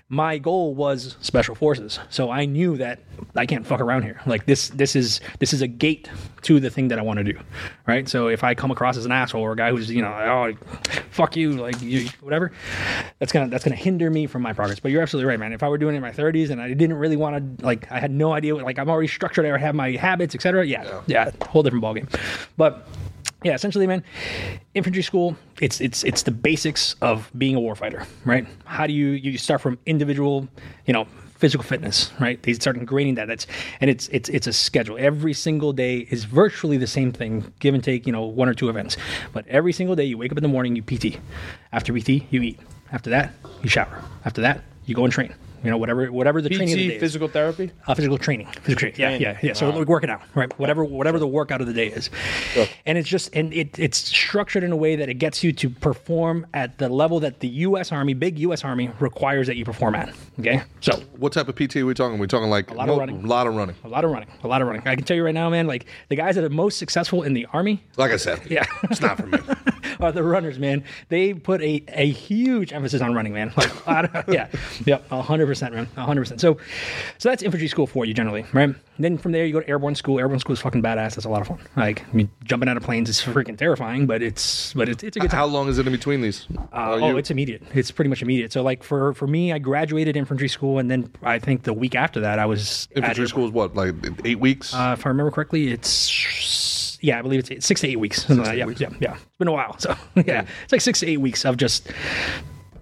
my goal was special forces. So I knew that I can't fuck around here. Like this, this is, this is a gate to the thing that I want to do. Right. So if I come across as an asshole or a guy who's, you know, oh, fuck you, like you, whatever, that's gonna that's gonna hinder me from my progress. But you're absolutely right, man. If I were doing it in my 30s and I didn't really want to, like, I had no idea, what, like, I'm already structured, I have my habits, etc. Yeah, yeah, whole different ballgame. But yeah, essentially, man, infantry school. It's it's it's the basics of being a warfighter, right? How do you you start from individual, you know, physical fitness, right? They start ingraining that. That's and it's it's it's a schedule. Every single day is virtually the same thing, give and take, you know, one or two events. But every single day, you wake up in the morning, you PT. After PT, you eat. After that, you shower. After that, you go and train. You know, whatever whatever the training of the day PT, is. physical therapy. Uh, physical training. Physical training. Yeah, Training. yeah, yeah. So like working out, right? Whatever, whatever the workout of the day is, and it's just and it, it's structured in a way that it gets you to perform at the level that the U.S. Army, big U.S. Army, requires that you perform at. Okay, so What type of PT are we talking? We're talking like a lot of running. A lot of running. a lot of running, a lot of running. I can tell you right now, man. Like the guys that are most successful in the Army Like I said, Yeah. it's not for me. are the runners, man. They put a, a huge emphasis on running, man. Like, I don't- yeah, yep, hundred percent, man, hundred percent. So, so that's infantry school for you generally, right? And then from there you go to airborne school. Airborne school is fucking badass. That's a lot of fun. Like, I mean, jumping out of planes is freaking terrifying, but it's but it's, it's a good time. How long is it in between these? Uh, oh, you- it's immediate. It's pretty much immediate. So, like for for me, I graduated infantry school, and then I think the week after that, I was infantry school is what, like eight weeks? Uh, if I remember correctly, it's yeah, I believe it's eight, six to eight weeks. That. yeah, yeah, yeah. It's been a while, so yeah, it's like six to eight weeks of just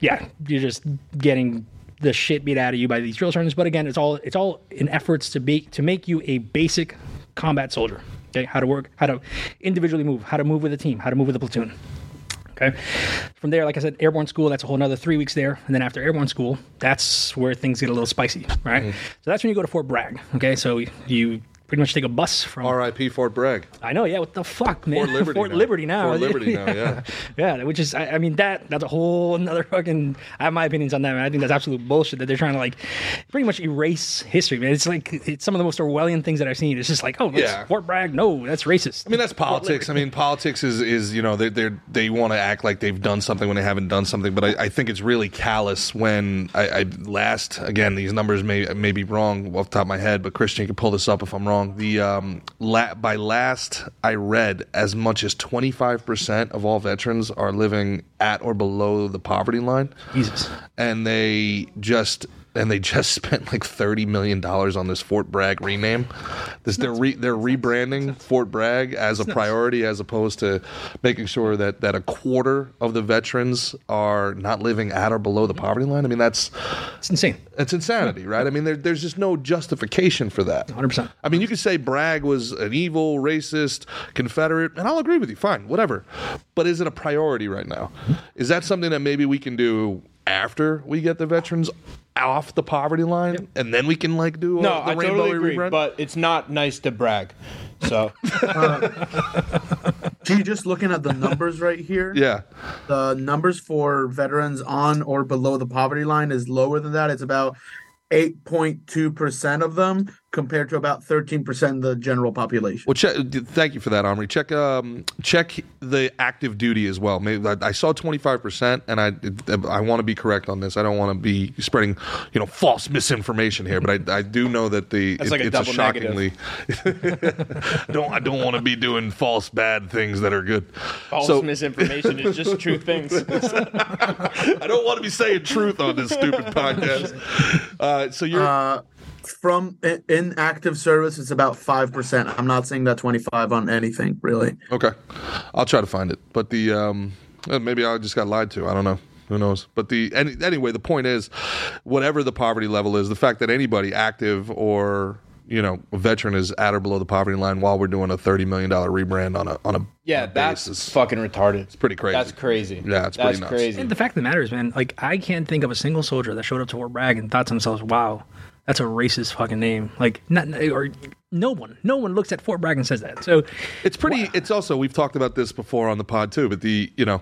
yeah, you're just getting the shit beat out of you by these drill sergeants. But again, it's all it's all in efforts to be to make you a basic combat soldier. Okay, how to work, how to individually move, how to move with a team, how to move with a platoon. Okay. From there, like I said, airborne school, that's a whole another three weeks there. And then after airborne school, that's where things get a little spicy, right? Mm-hmm. So that's when you go to Fort Bragg. Okay. So you pretty much take a bus from. R.I.P. Fort Bragg. I know, yeah. What the fuck, man? Fort Liberty Fort now. Liberty now. Fort Liberty now, yeah. yeah, which is, I, I mean, that that's a whole another fucking. I have my opinions on that, man. I think that's absolute bullshit that they're trying to like pretty much erase history, man. It's like it's some of the most Orwellian things that I've seen. It's just like, oh, Yeah. Fort Bragg. No, that's racist. I mean, that's politics. I mean, politics is is you know they they they want to act like they've done something when they haven't done something. But I, I think it's really callous when I, I last again these numbers may may be wrong off the top of my head, but Christian can pull this up if I'm wrong. The um la- by last I read as much as 25 percent of all veterans are living at or below the poverty line Jesus. and they just and they just spent like thirty million dollars on this Fort Bragg rename. This they're re, they're rebranding Fort Bragg as a priority, as opposed to making sure that that a quarter of the veterans are not living at or below the poverty line. I mean, that's It's insane. It's insanity, right? I mean, there, there's just no justification for that. 100%. I mean, you could say Bragg was an evil, racist, Confederate, and I'll agree with you. Fine, whatever. But is it a priority right now? Is that something that maybe we can do after we get the veterans off the poverty line, and then we can like do No, a, the I rainbow totally agree, rebrand? but it's not nice to brag. So um, Gee, just looking at the numbers right here. yeah, The numbers for veterans on or below the poverty line is lower than that. It's about 8.2% of them compared to about 13% of the general population. Well, check, thank you for that, Omri. Check um, check the active duty as well. Maybe I, I saw twenty five percent, and I I want to be correct on this. I don't want to be spreading you know false misinformation here, but I, I do know that the That's like a it's double shockingly don't I don't want to be doing false bad things that are good. false so misinformation is just true things. I don't want to be saying truth on this stupid podcast. Uh, so you're Uh, from i- in active service, it's about 5%. I'm not saying that 25 on anything, really. Okay, I'll try to find it. But the um, uh, maybe I just got lied to. I don't know. Who knows? But the any, anyway, the point is, whatever the poverty level is, the fact that anybody active or you know a veteran is at or below the poverty line while we're doing a thirty million dollar rebrand on a on a Yeah, on a that's basis. fucking retarded. It's pretty crazy. That's crazy. Yeah, it's that's pretty nuts. crazy. And the fact of the matter is, man, like I can't think of a single soldier that showed up to Fort Bragg and thought to themselves, "Wow, that's a racist fucking name." Like, not or no one, no one looks at Fort Bragg and says that. So It's pretty. It's also we've talked about this before on the pod too. But the you know,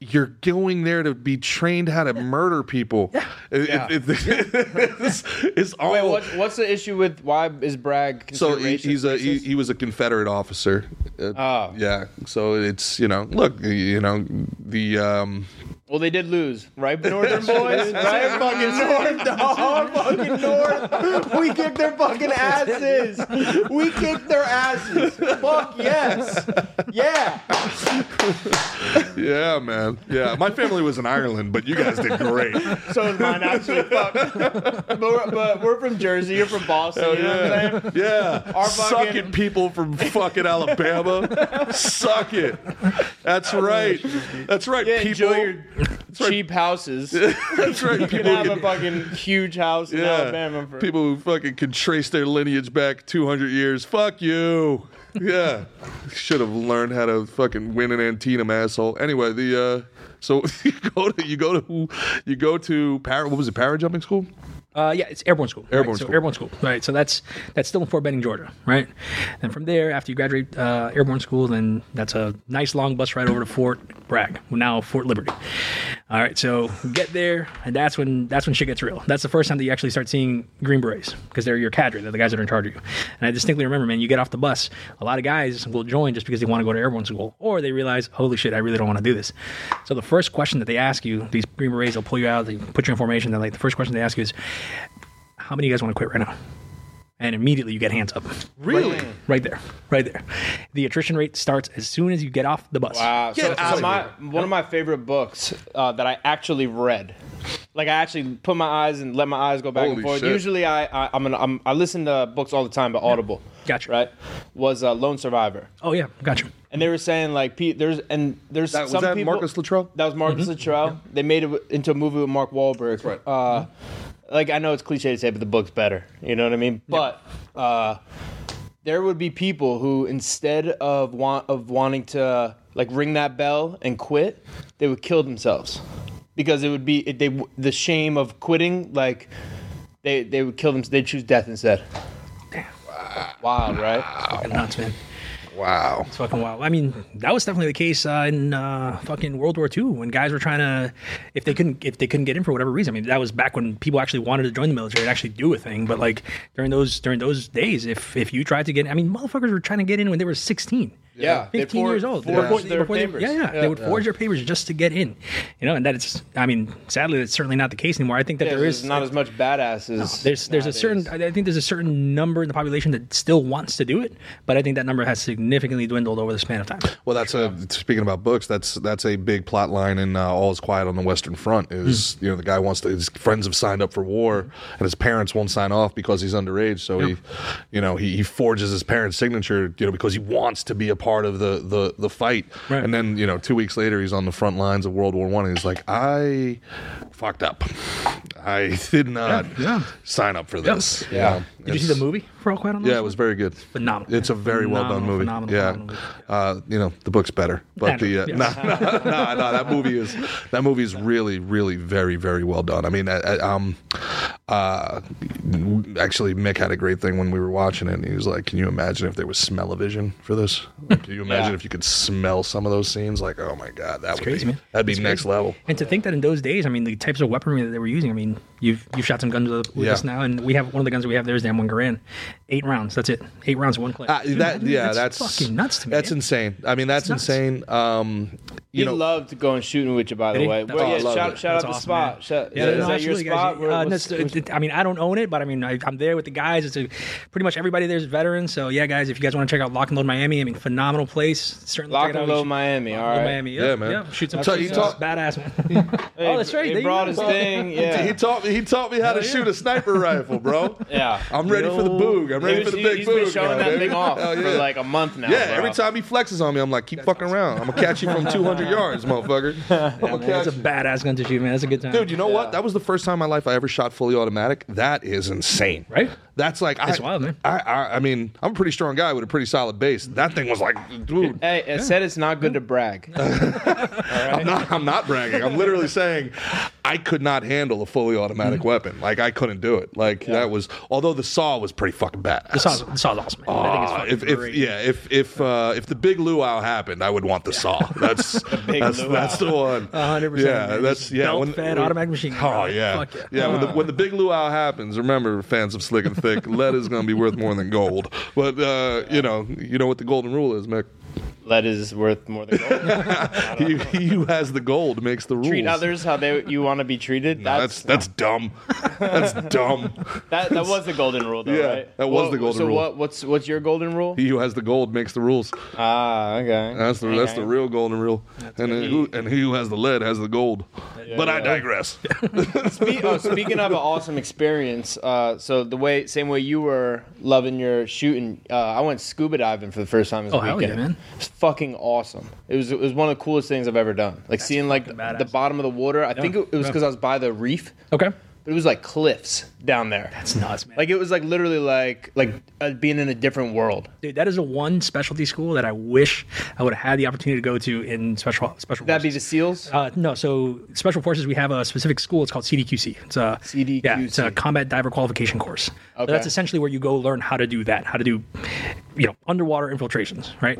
you're going there to be trained how to murder people. Yeah. Yeah. it's, it's all. Wait, what's, what's the issue with why is Bragg so he, he's a he, he was a Confederate officer. Uh, Oh. yeah. So it's you know look you know the um Well, they did lose, right, Northern boys? right, fucking North, dog, fucking North. We kicked their fucking asses. We kicked their asses. Fuck yes, yeah. yeah man yeah my family was in Ireland but you guys did great. So is mine actually. Fuck. But we're, but we're from Jersey. You're from Boston. You know what I'm saying? Yeah, Our suck fucking- it, people from fucking Alabama. suck it. That's right. That's right. Yeah, people. Cheap houses. That's right. You People, can have a fucking huge house in yeah, Alabama. For, people who fucking can trace their lineage back 200 years. Fuck you. Yeah, should have learned how to fucking win an Antietam asshole. Anyway, the uh, so you go to you go to you go to para, what was it? Para jumping school. Uh, yeah, it's airborne school. Airborne right? So school. airborne school, right? So that's that's still in Fort Benning, Georgia, right? And from there, after you graduate uh, airborne school, then that's a nice long bus ride over to Fort Bragg, now Fort Liberty. All right, so get there, and that's when that's when shit gets real. That's the first time that you actually start seeing Green Berets because they're your cadre, they're the guys that are in charge of you. And I distinctly remember, man, you get off the bus, a lot of guys will join just because they want to go to airborne school, or they realize, holy shit, I really don't want to do this. So the first question that they ask you, these Green Berets, they'll pull you out, they put you in formation. They're like, the first question they ask you is, how many of you guys want to quit right now? And immediately you get hands up. Really? Right there. Right there. The attrition rate starts as soon as you get off the bus. Wow. So, Get so of my one of my favorite books uh, that I actually read, like I actually put my eyes and let my eyes go back Holy and forth. shit. Usually I I, I'm, an, I'm I listen to books all the time, but Audible. Gotcha. Right. Was uh, Lone Survivor, Oh, yeah. Gotcha. And they were saying like Pete, there's and there's That, was some that people. Marcus Luttrell? That was Marcus Luttrell. They made it into a movie with Mark Wahlberg. right. Uh, Like I know it's cliche to say, but the book's better. You know what I mean? But uh, there would be people who, instead of want of wanting to like ring that bell and quit, they would kill themselves because it would be it, they the shame of quitting. Like they they would kill them. They would choose death instead. Damn. Wild, right? Fucking nuts, man. Wow. It's fucking wild. I mean, that was definitely the case uh, in uh, fucking World War II when guys were trying to, if they couldn't, if they couldn't get in for whatever reason. I mean, that was back when people actually wanted to join the military and actually do a thing. But like during those during those days, if if you tried to get, I mean, motherfuckers were trying to get in when they were 16. Yeah, they 15 for- years old. forged Before- their before they- papers. yeah, yeah, Yeah. They would forge their papers just to get in. You know, and that is. I mean, sadly, that's certainly not the case anymore. I think that Yeah, there's is not as much badasses. There's there's a certain I I think there's a certain number in the population that still wants to do it, but I think that number has significantly dwindled over the span of time. Well, that's a speaking about books. That's that's a big plot line in uh, All Is Quiet on the Western Front. Is you know the guy wants to his friends have signed up for war and his parents won't sign off because he's underage. So he, you know, he, he forges his parents' signature, you know, because he wants to be a part of the the the fight. Right. And then you know, two weeks later, he's on the front lines of World War One. and He's like, I fucked up. I did not yeah. sign up for this. you Yeah. know? Did you see the movie for all quiet on the Yeah, it was very good. Phenomenal. It's a very well done movie. phenomenal, yeah, phenomenal Uh, you know the book's better, but the uh, Yeah. no, no, no, no, that movie is that movie is really, really, very, very well done. I mean, I, I, um, uh, actually, Mick had a great thing when we were watching it. and He was like, "Can you imagine if there was smell-o-vision for this? Like, Can you imagine Yeah. if you could smell some of those scenes? Like, oh my god, that would crazy, be man. that'd be It's next crazy. level." And to think that in those days, I mean, the types of weaponry that they were using. I mean, you've you've shot some guns with, with Yeah. us now, and we have one of the guns we have there is the M1 Garand, eight rounds. That's it, eight rounds, one clip. Uh, Dude, that dude, yeah, that's, fucking nuts to me. That's man. insane. I mean, that's insane. Um, He you know, loved going shooting with you, by the way. That's Well, yeah, shout, shout out the awesome, spot. Shout, Yeah, is no, that your absolutely, spot? Guys. Where- what's- that's- it- I mean, I don't own it, but I mean, I, I'm there with the guys. It's a, pretty much everybody there's veterans. So yeah, guys, if you guys want to check out Lock and Load Miami, I mean, phenomenal place. Certainly Lock check it and. Load You should- Miami, Lock all and Load right. Miami. Yeah, Yeah, man. Yeah, shoot some. So you talk- badass man. Hey, oh, that's right. He there you brought his thing. Yeah. he taught me. He taught me how to oh, yeah. shoot a sniper rifle, bro. Yeah. I'm ready for the boog. I'm ready was- for the he- big he's boog. been showing that thing off for like a month now. Yeah, every time he flexes on me, I'm like, keep fucking around. I'm gonna catch you from 200 yards, motherfucker. I'm gonna Man, that's a badass gun to shoot, man. That's a good time. Dude, you know what? That was the first time in my life I ever shot fully automatic. That is insane. Right? That's like It's I, wild, man. I, I, I mean, I'm a pretty strong guy with a pretty solid base. That thing was like, dude. Hey, I said it's not good to brag. I'm not, I'm not bragging. I'm literally saying I could not handle a fully automatic Mm-hmm. weapon. Like I couldn't do it. Like that was. Although the saw was pretty fucking bad. the saw's, the saw's awesome, man. I think it's Uh, if, if yeah, if if uh, if the big luau happened, I would want the saw. That's big that's, luau. that's the one. Hundred percent, Yeah, man. that's Just yeah. belt-fed automatic machine gun, Oh yeah, Fuck yeah. yeah. When the when the big luau happens, remember, fans of Slick and Thick, lead is going to be worth more than gold. But uh, you know, you know what the golden rule is, Mick. Lead is worth more than gold. He, he who has the gold makes the rules. Treat others how they you want to be treated. No, that's that's dumb. That's dumb. that that was the golden rule, though, Yeah, right? that was What- the golden so rule. what what's what's your golden rule? He who has the gold makes the rules. Ah, okay. That's the that's the real golden rule. And then who and he who has the lead has the gold. but I digress. Spe- oh, speaking of an awesome experience, uh, so the way same way you were loving your shooting, uh, I went scuba diving for the first time this Oh, hell yeah, man. It's fucking awesome. It was it was one of the coolest things I've ever done. Like seeing like the, the bottom of the water. I think it, it was because I was by the reef, okay, but it was like cliffs down there. that's nuts, man. Like it was like literally like like uh, being in a different world. Dude, that is a one specialty school that I wish I would have had the opportunity to go to in special special. That'd be the. SEALs. Uh, no, so special forces. We have a specific school. It's called CDQC. It's a CDQC. Yeah, it's a combat diver qualification course. So Okay. that's essentially where you go learn how to do that, how to do, you know, underwater infiltrations, right?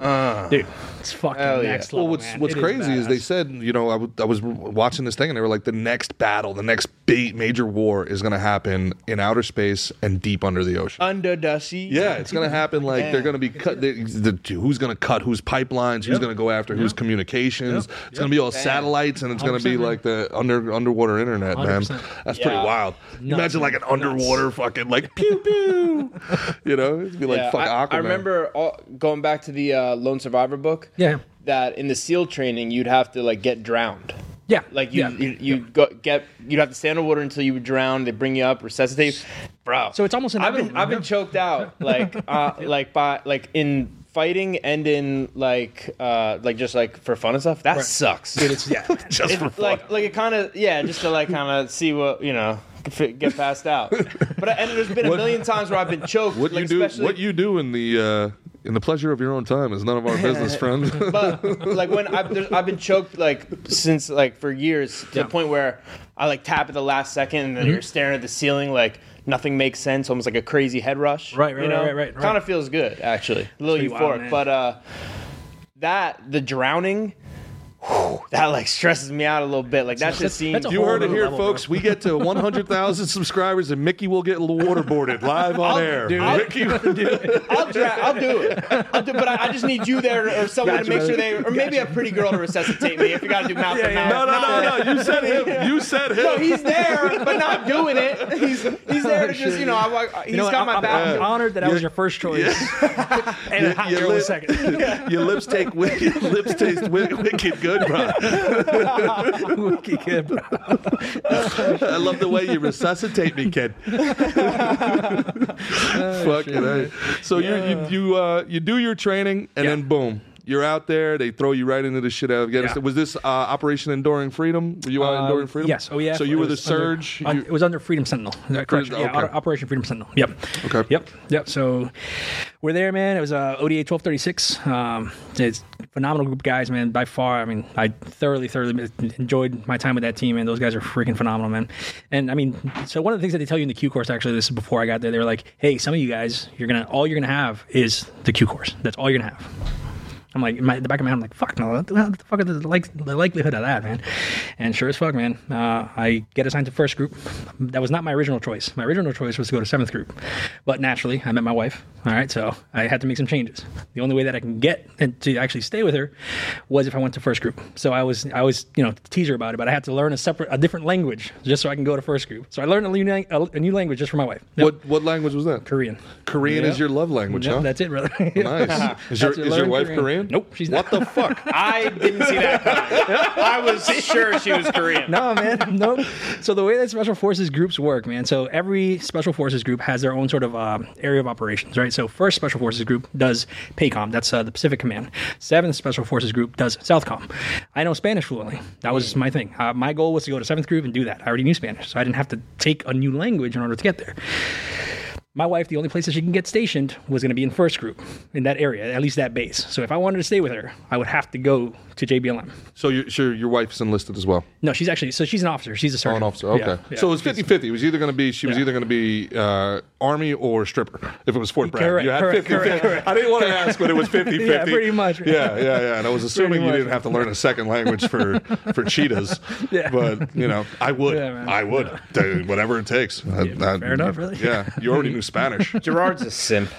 Dude, it's fucking Hell yeah. next Well, what's man. what's It crazy is, badass. they said, you know, I, w- I was watching this thing and they were like, the next battle, the next big major war is going to happen in outer space and deep under the ocean. Under the sea. Yeah, it's going to happen like they're going to be cut. The, the, who's going to cut whose pipelines? Who's Yep. going to go after whose communications? Yep. It's going to be all satellites and it's going to be like the under underwater internet, man. 100%. That's pretty Yeah. wild. Nuts, Imagine like an man. underwater fucking like pew pew. you know, it'd be like Yeah, fuck I, Aquaman. I remember all, going back to the uh, Lone Survivor book. Yeah. That in the SEAL training, you'd have to like get drowned. Yeah, Like you, yeah. you, you go, get, you'd have to stay underwater until you would drown. They bring you up, resuscitate, you. bro. So it's almost I've been, I've been yeah. choked out, like, uh, like by, like in fighting and in like, uh, like just like for fun and stuff. That sucks. Dude, it's yeah. just It- for fun. like, like it kind of, yeah, just to like kind of see what you know, get get passed out. But I, and there's been a million times where I've been choked. What like, you do, especially- what you do in the uh, in the pleasure of your own time is none of our business, friend. but like when I've, I've been choked like since like for years to Yeah. the point where I like tap at the last second and then Mm-hmm. you're staring at the ceiling like nothing makes sense, almost like a crazy head rush. Right, right, you know? right, right, right. Kind of feels good actually, a little euphoric. wild, but uh, that the drowning. That like stresses me out a little bit. Like that That's- just seems. You heard it here, level, bro. folks. We get to 100,000 subscribers, and Mickey will get waterboarded live on air. do it. Mickey, I'll dra- I'll do it. I'll do, but I, I just need you there or someone Gotcha, to make sure they, or maybe a pretty girl to resuscitate me if you got to do mouth to mouth. no, no, no, no. You said him. You said him. No, he's there, but not doing it. He's he's there oh, to just, you know, I, I, he's You know got I'm, my I'm- back. I'm honored that that was your first choice. and a hot your, girl lip- second. your lips take wicked, lips taste wicked good, bro. Wicked bro. I love the way you resuscitate me, kid. A. So you you you, uh, you do your training and Yeah. then boom. You're out there. They throw you right into the shit out of Afghanistan. Yeah. Was this uh, Operation Enduring Freedom? Were you out Um, Enduring Freedom? Yes. Oh yeah. So you were the under- surge. un- You- it was under Freedom Sentinel. Correct. okay. Yeah, Oper- Operation Freedom Sentinel. Yep. Okay. Yep. Yep. So we're there, man. It was uh, ODA 1236. Um, it's a phenomenal group of guys, man. By far, I mean, I thoroughly, thoroughly enjoyed my time with that team, and Those guys are freaking phenomenal, man. And I mean, so one of the things that they tell you in the Q course, actually, this is before I got there. They were like, "Hey, some of you guys, you're gonna all you're gonna have is the Q course. That's all you're gonna have." I'm like, in, my, the back of my head, I'm like, fuck no, what the, fuck is the, like, the likelihood of that, man? And sure as fuck, man, uh, I get assigned to first group. That was not my original choice. My original choice was to go to seventh group, but naturally, I met my wife. All right, so I had to make some changes. The only way that I can get and to actually stay with her was if I went to first group. So I was, I was, you know, tease her about it, but I had to learn a separate, a different language just so I can go to first group. So I learned a new, a, a new language just for my wife. Yep. What what language was that? Korean. Korean Yeah. is your love language, Yep, huh? That's it, brother. nice. Is your, That's it, is your wife Korean. Korean? Nope, she's not. What the fuck? I didn't see that coming. I was sure she was Korean. no, man, no. So the way that special forces groups work, man. So every special forces group has their own sort of uh, area of operations, right? So first special forces group does PACOM, that's uh, the Pacific Command. Seventh special forces group does Southcom. I know Spanish fluently. That was my thing. Uh, my goal was to go to seventh group and do that. I already knew Spanish, so I didn't have to take a new language in order to get there. My wife, the only place that she can get stationed was going to be in first group in that area, at least that base. So if I wanted to stay with her, I would have to go to JBLM. So your sure your wife's enlisted as well. No, she's actually so she's an officer. She's a Oh, sergeant. an officer. Okay. Yeah, yeah. So it was 50-50. It was either going to be she was either going to be uh, army or stripper. If it was Fort Bragg, Correct, you had correct, 50-50. correct, correct. I didn't want to ask, but it was 50-50. Yeah, pretty much. Yeah, yeah, yeah. And I was assuming you didn't have to learn a second language for for cheetahs. Yeah. But you know, I would. Yeah. I would. Dude, whatever it takes. I- I- fair enough, really. Yeah. You already knew Spanish. Gerard's a simp.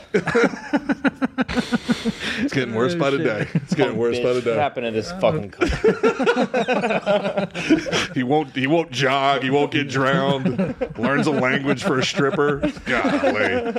It's getting worse by the day. It's getting worse by the day. What day. happened to this fucking country? He won't. He won't jog. He won't get drowned. Learns a language for a stripper. Golly,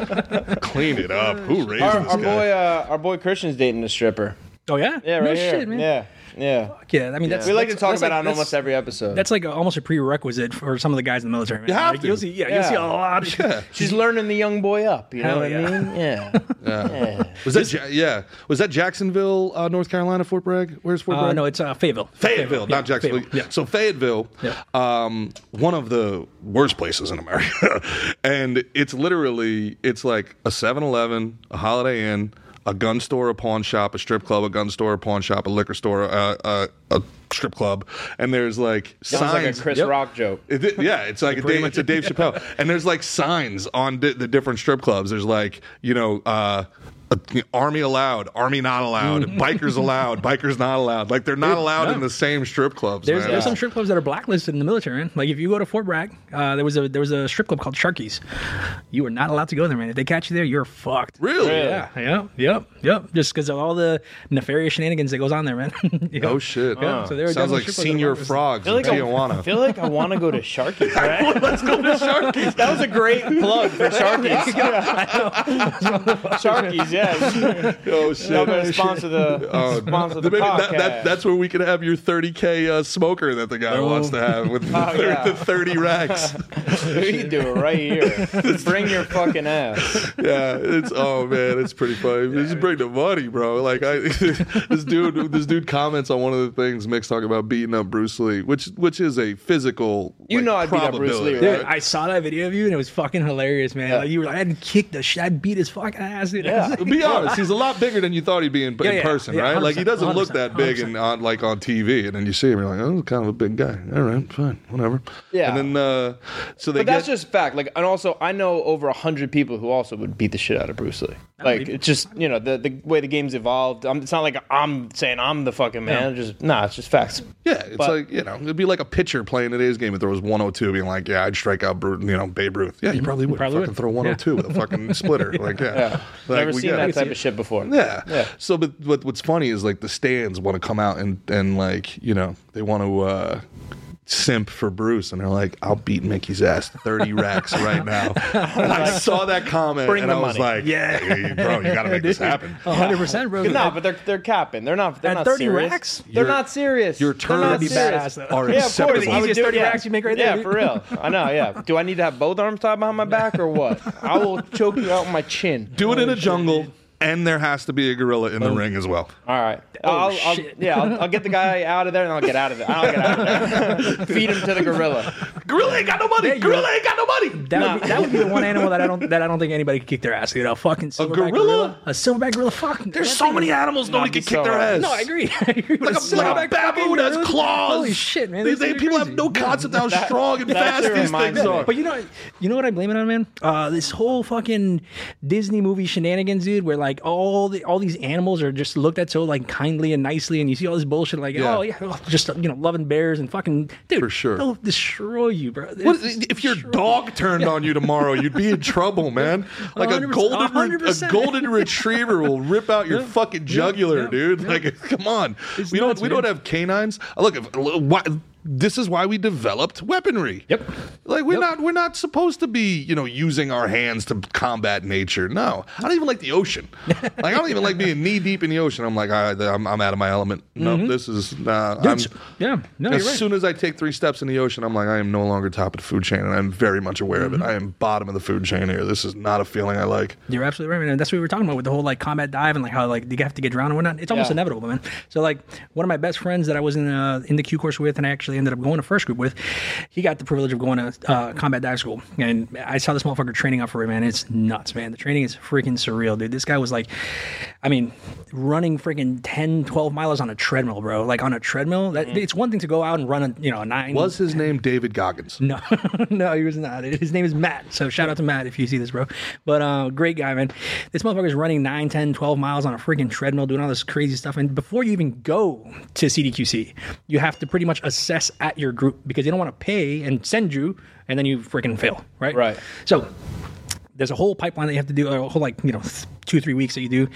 clean it up. Who raised Our, this our guy? boy, uh, our boy Christian's dating a stripper. Oh yeah, Yeah, right no here. shit, man. Yeah, yeah. Fuck yeah. I mean, that's We like to that's- talk that's about like, it on that's- almost every episode. That's like a, almost a prerequisite for some of the guys in the military. Man. You have like, to. You'll see, yeah, Yeah. you'll see a lot of shit. She's learning the young boy up. You know Hell what yeah. I mean? Yeah. yeah. Was that ja- yeah? Was that Jacksonville, uh, North Carolina, Fort Bragg? Where's Fort Uh, Bragg? no, it's uh, Fayetteville. Fayetteville, Yeah, not Jacksonville. Fayetteville, Yeah. So Fayetteville, Yeah. um, one of the worst places in America, and it's literally it's like a 7-Eleven, a Holiday Inn, a gun store, a pawn shop, a strip club, a gun store, a pawn shop, a liquor store, uh, a, a strip club, and there's like Sounds like a signs. Chris Yep. Rock joke. It, it- yeah, it's like a Dave, it's a Dave Chappelle, and there's like signs on di- the different strip clubs. There's like you know. Uh, uh, army allowed, army not allowed, bikers allowed, bikers not allowed. Like they're not allowed no. in the same strip clubs. There's, there's some strip clubs that are blacklisted in the military. Man. Like if you go to Fort Bragg, uh, there was a there was a strip club called Sharkies. You are not allowed to go there, man. If they catch you there, you're fucked. really? Really? Yeah, yep, yep, yep. Just because of all the nefarious shenanigans that goes on there, man. Yep. Oh shit! Yeah, so there are Sounds definitely like strip clubs that are Señor Frog's I feel in like I, I feel like I want to go to Sharkies. Right? Let's go to Sharkies. That was a great plug for Sharky's. Sharkies. yeah. oh shit! No, but sponsor the Oh, sponsor the maybe podcast. that, that, that's where we can have your 30k uh, smoker that the guy wants to have with the, Oh, thir- yeah. the 30 racks. we can do it right here. Bring your fucking ass. yeah, it's oh man, it's pretty funny. Just bring the money, bro. Like I, this dude, this dude comments on one of the things Mick's talking about beating up Bruce Lee, which which is a physical. You like, know I'd beat up Bruce Lee, right? Dude, I saw that video of you and it was fucking hilarious, man. Yeah. Like you were like, I had kicked the shit, I beat his fucking ass, dude. Yeah. Be honest, he's a lot bigger than you thought he'd be in, Yeah, in yeah, person, yeah, right? Like he doesn't look 100%, that big and on like on TV, and then you see him, you're like, oh, kind of a big guy. All right, fine, whatever. Yeah. And then uh, so they But that's just fact. Like, and also, I know over a hundred people who also would beat the shit out of Bruce Lee. Like, it's just you know the the way the game's evolved. Um it's not like I'm saying I'm the fucking man. It's Just nah, it's just Facts. Yeah, it's But- like you know, it'd be like a pitcher playing today's game if there was 102, being like, yeah, I'd strike out, Bru- you know, Babe Ruth. Yeah, you probably would. Probably fucking would. throw 102 with a fucking splitter. Like, yeah, Yeah. Like, Never we seen get that type of shit before. Yeah. Yeah. So, but, but what's funny is like the stands want to come out and and like you know they want to uh, simp for Bruce, and they're like, "I'll beat Mickey's ass thirty racks right now." Oh and I saw that comment, Bring and the I was money. like, "Yeah, hey, bro, you got to make this happen." hundred percent, bro. No, but they're they're capping. They're not. They're At not 30 serious. racks? They're Your- not serious. your They're not turns That'd be serious. badass, though. are Yeah, of course. acceptable. I would Easiest do- 30 yeah. racks you make right there, Yeah, dude. for real. I know. Yeah. Do I need to have both arms tied behind my back or what? I will choke you out with my chin. Do it in a jungle, and there has to be a gorilla in the ring as well. All right. Oh, I'll, I'll, shit. yeah, I'll, I'll get the guy out of there and I'll get out of there. I'll get out of there. Feed him to the gorilla. Gorilla ain't got no money. you Gorilla go. ain't got no money. That, Nah. would be, that would be the one animal that I don't that I don't think anybody could kick their ass. You know, fucking silverback gorilla? a silverback gorilla. Fuck, There's so many animals nobody That'd can kick so their hard. ass. No, I agree. I agree. Like a, like a baboon has claws. Holy shit, man! They, Those they, things are people have crazy. no concept how strong and that fast actually these reminds things me. are. But you know, you know what I blame it on, man? Uh, this whole fucking Disney movie shenanigans, dude, where like all the all these animals are just looked at so like kindly and nicely, and you see all this bullshit like, Yeah. oh yeah, oh, just you know, loving bears and fucking dude, For sure. they'll destroy you, bro. What, if your dog turned on you tomorrow, you'd be in trouble, man. Like a golden, re- a golden retriever will rip out your fucking jugular, yeah, dude. yeah. Like, come on. It's we don't, nuts, we man. don't have canines. Look, if, why, this is why we developed weaponry. Yep. Like we're Yep. not, we're not supposed to be, you know, using our hands to combat nature. No, I don't even like the ocean. like I don't even like being knee deep in the ocean. I'm like, right, I'm, I'm out of my element. No, this is. Uh, I'm, yeah, no, as right. soon as I take three steps in the ocean, I'm like, I am no longer top of the food chain, and I'm very much aware Mm-hmm. of it. I am bottom of the food chain here. This is not a feeling I like. You're absolutely right, man. And that's what we were talking about with the whole like combat dive and like how like do you have to get drowned and whatnot. It's almost Yeah. inevitable, man. So like one of my best friends that I was in uh, in the Q course with, and I actually ended up going to first group with, he got the privilege of going to uh, combat dive school, and I saw this motherfucker training up for it, man. It's nuts, man. The training is freaking surreal, dude. This guy was like, I mean, running freaking 10, 12 miles on a treadmill, bro. Like on a treadmill. That, It's one thing to go out and run a you know a nine. Was his name David Goggins? No, no, he was not. His name is Matt. So shout out to Matt if you see this, bro. But uh, great guy, man. This motherfucker's running 9, 10, 12 miles on a freaking treadmill, doing all this crazy stuff. And before you even go to CDQC, you have to pretty much assess at your group because they don't want to pay and send you, and then you freaking fail, right? Right. So there's a whole pipeline that you have to do, a whole like you know th- two three weeks that you do.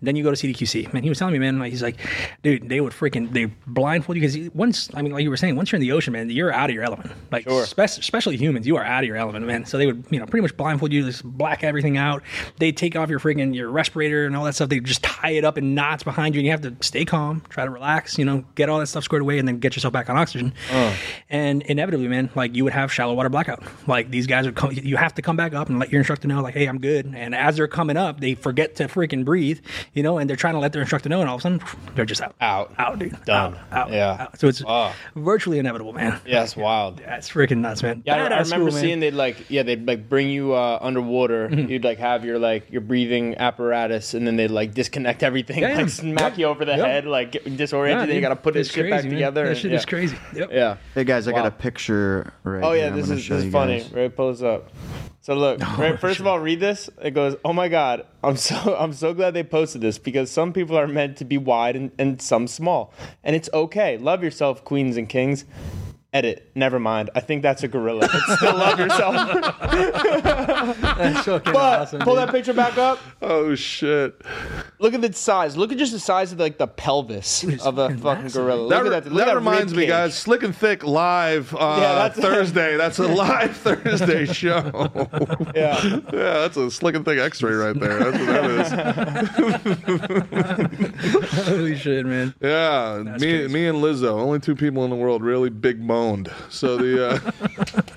then you go to CDQC. Man, he was telling me, man, like he's like, dude, they would freaking they blindfold you because once I mean, like you were saying, once you're in the ocean, man, you're out of your element. Like Sure. spec- especially humans, you are out of your element, man. So they would you know pretty much blindfold you, just black everything out. They take off your freaking your respirator and all that stuff. They just tie it up in knots behind you, and you have to stay calm, try to relax, you know, get all that stuff squared away, and then get yourself back on oxygen. Uh. And inevitably, man, like you would have shallow water blackout. Like these guys would come, you have to come back up and let your instructor know, like, hey, I'm good. And as they're coming up, they forget to freaking breathe, you know, and they're trying to let their instructor know, and all of a sudden, they're just out, Out. out, dude, Done. out, out, Yeah. out. So it's Wow. virtually inevitable, man. Yeah, it's wild. That's freaking nuts, man. Yeah, I, I remember school, seeing they'd like yeah they'd like bring you uh, underwater. Mm-hmm. You'd like have your like your breathing apparatus, and then they'd like disconnect everything, Yeah, yeah. like smack Yep. you over the Yep. head, like get disoriented. Yeah, then you got to put this It's shit back man. together. That and- shit yeah. is crazy. Yep. Yeah. Hey guys, I got a picture right Oh yeah, I'm this is this is funny. guys. Right, pull this up. So look, right, first of all, read this. It goes, "Oh my God, I'm so I'm so glad they posted this because some people are meant to be wide and, and some small, and it's okay. Love yourself, queens and kings." Edit. Never mind. I think that's a gorilla. But still love yourself. That's fucking but awesome, pull dude. that picture back up. Oh shit! Look at the size. Look at just the size of like the pelvis of a fucking fucking massive. gorilla. Look That, at that. Look that at reminds rib me, cage. guys. Slick and Thick live uh, Yeah, that's- Thursday. That's a live Thursday show. Yeah. yeah, that's a Slick and Thick X-ray right there. That's what that is. Holy shit, man. Yeah, me, crazy. me and Lizzo, only two people in the world really big boned. So the uh,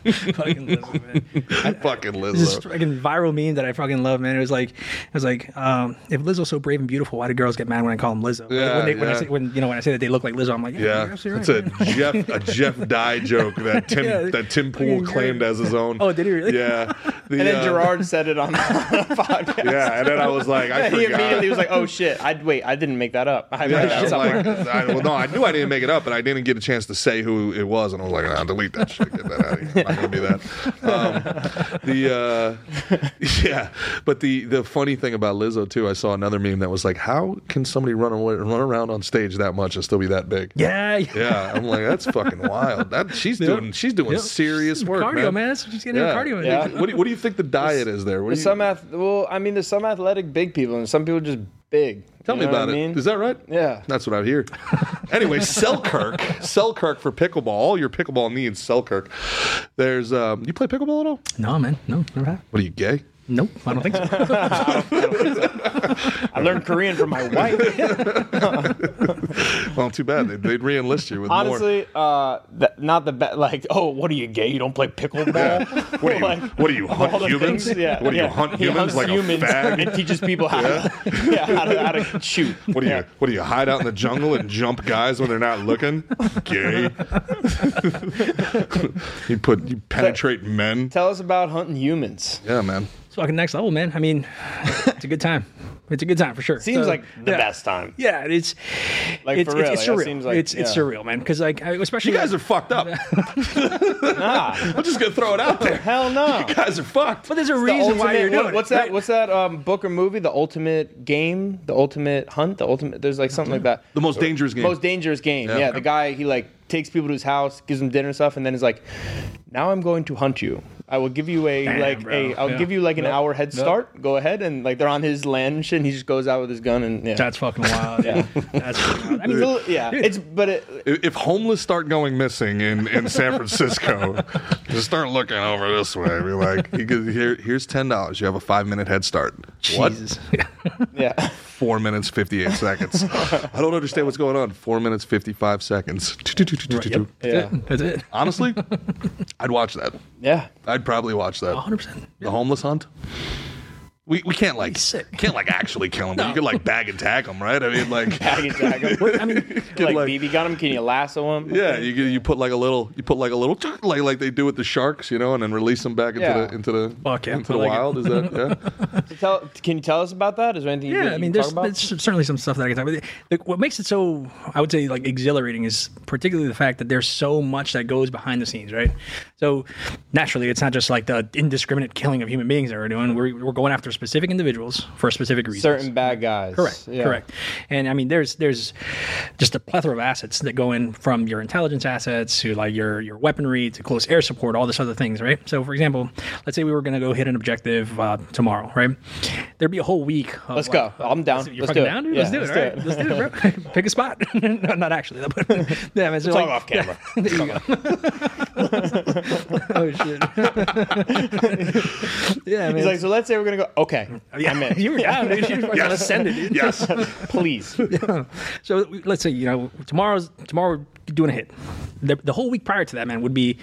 Fucking Lizzo, man. fucking Lizzo. This is Lizzo. fucking viral meme that I fucking love, man. It was like, it was like, um, if Lizzo's so brave and beautiful, why do girls get mad when I call them Lizzo? Yeah, when, they, when I yeah. say, when you know when I say that they look like Lizzo, I'm like, yeah, Yeah, you're absolutely it's right, a. Jeff a Jeff Dye joke that Tim Yeah, that Tim Pool claimed as his own. Oh, did he really? Yeah, The, And then uh, Gerard said it on the podcast. Yeah, and then I was like, I he forgot. immediately was like, "Oh shit! I wait, I didn't make that up. I Yeah, that I'm like, I, well, no, I knew I didn't make it up, but I didn't get a chance to say who it was, and I was like, nah, delete that shit, get that out of here. I'm not gonna do that. Um, the uh, yeah, but the the funny thing about Lizzo too, I saw another meme that was like, how can somebody run away, run around on stage that much and still be that big? Yeah, Yeah, I'm like, that's fucking wild. That she's doing, she's doing Yep. serious work, cardio, man. man. That's what she's getting her cardio. Yeah. What, do you, what do you think the diet is there? What There's you, some ath- well, I mean, there's some athletic big people, and some people just big. tell You me about I it. mean? Is that right? Yeah. That's what I hear. anyway, Selkirk, Selkirk for pickleball. All your pickleball needs Selkirk. There's um, you play pickleball at all? No, man. No, never have. What are you gay? Nope, I don't think so. I learned Korean from my wife. Well, too bad. They'd, they'd re-enlist you with more. Honestly, uh, th- not the best. Like, oh, what are you gay? You don't play pickleball? What are you? Like, what do you all hunt humans? things, yeah, what do you yeah. hunt He humans like humans a fag? and teaches people how to, yeah, how to, how to shoot. What do you? What do you hide out in the jungle and jump guys when they're not looking? Gay. you put you penetrate men. Tell us about hunting humans. Yeah, man. It's fucking next level, man. I mean, it's a good time. It's a good time for sure. Seems So, like the yeah. best time. Yeah, it's Like it's, for real, it's, it's like, surreal. seems like- it's it's surreal, man. Because like, I- especially You guys like- are fucked up. Nah, I'm just gonna throw it out there. hell no. You guys are fucked. But there's a The reason why ultimate- you're doing what- it. What's that? right? What's that um, book or movie? The ultimate game, the ultimate hunt, the ultimate. There's like something like that. The most dangerous game. Most dangerous game. Yeah. Yeah, the guy he like takes people to his house, gives them dinner and stuff, and then is like, "Now I'm going to hunt you. I will give you a Damn, like bro. a. I'll Yeah. give you like an Yep. hour head start. Go ahead and like they're on his land and shit. And he just goes out with his gun and yeah. That's fucking wild. Yeah. That's wild. I mean, It's a little- yeah, it's but it, If if homeless start going missing in, in San Francisco, just start looking over this way. Be like, you could- here, here's ten dollars. You have a five minute head start. What? Jesus. yeah. Four minutes fifty eight seconds. I don't understand what's going on. Four minutes fifty five seconds. Yep. Yeah. That's it. Honestly, I'd watch that. Yeah. I'd probably watch that. 100%. The homeless hunt. We, we can't like sick. can't like actually kill them, but you could like bag and tag them, right? I mean, like Tag and tag him. I mean, like, like- BB gun him. Can you lasso him? Yeah, you you put like a little you put like a little like like they do with the sharks, you know, and then release them back into Yeah. the into the Fuck yeah, into I the like it. wild. Is that yeah? So tell, can you tell us about that? Is there anything? you Yeah, can- I mean, can there's, talk about? there's certainly some stuff that I can talk about. The, what makes it so, I would say, like exhilarating is particularly the fact that there's so much that goes behind the scenes, right? So naturally, it's not just like the indiscriminate killing of human beings that we're doing. We're, we're going after specific individuals for a specific reasons. certain bad guys. Correct. Yeah. Correct. And I mean, there's there's just a plethora of assets that go in from your intelligence assets to like your your weaponry to close air support, all this other things, right? So, for example, let's say we were going to go hit an objective uh, tomorrow, right? There'd be a whole week. Of, Let's go. I'm down. You're Let's fucking do it. down, dude. Yeah, let's do it. let's all do right? it. Let's do it, bro. Pick a spot. no, not actually, but yeah, man. So like, off camera. there you go. oh shit. yeah, man. He's like, so let's say we're gonna go. Okay, yeah, I'm in. you were down, dude. You were fucking ascended, dude. yes. Please. So let's say you know tomorrow's tomorrow we're doing a hit. The, the whole week prior to that, man, would be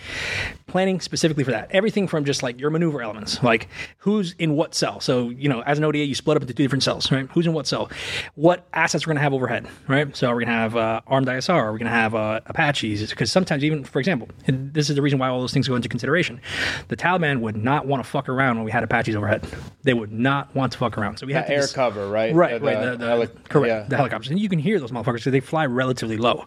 planning specifically for that. Everything from just like your maneuver elements, like who's in what cell. So you know, as an ODA, you split up into two different cells, right? Who's in what cell? What assets we're gonna have overhead, right? So we're gonna have uh, armed ISR. We're gonna have uh, Apaches because sometimes even, for example, and this is the reason why all those things go into consideration. The Taliban would not want to fuck around when we had Apaches overhead. They would not want to fuck around. So we had air just- cover, right? Right, The- right. the The, the, heli- correct. yeah. The helicopters, and you can hear those motherfuckers because they fly relatively low.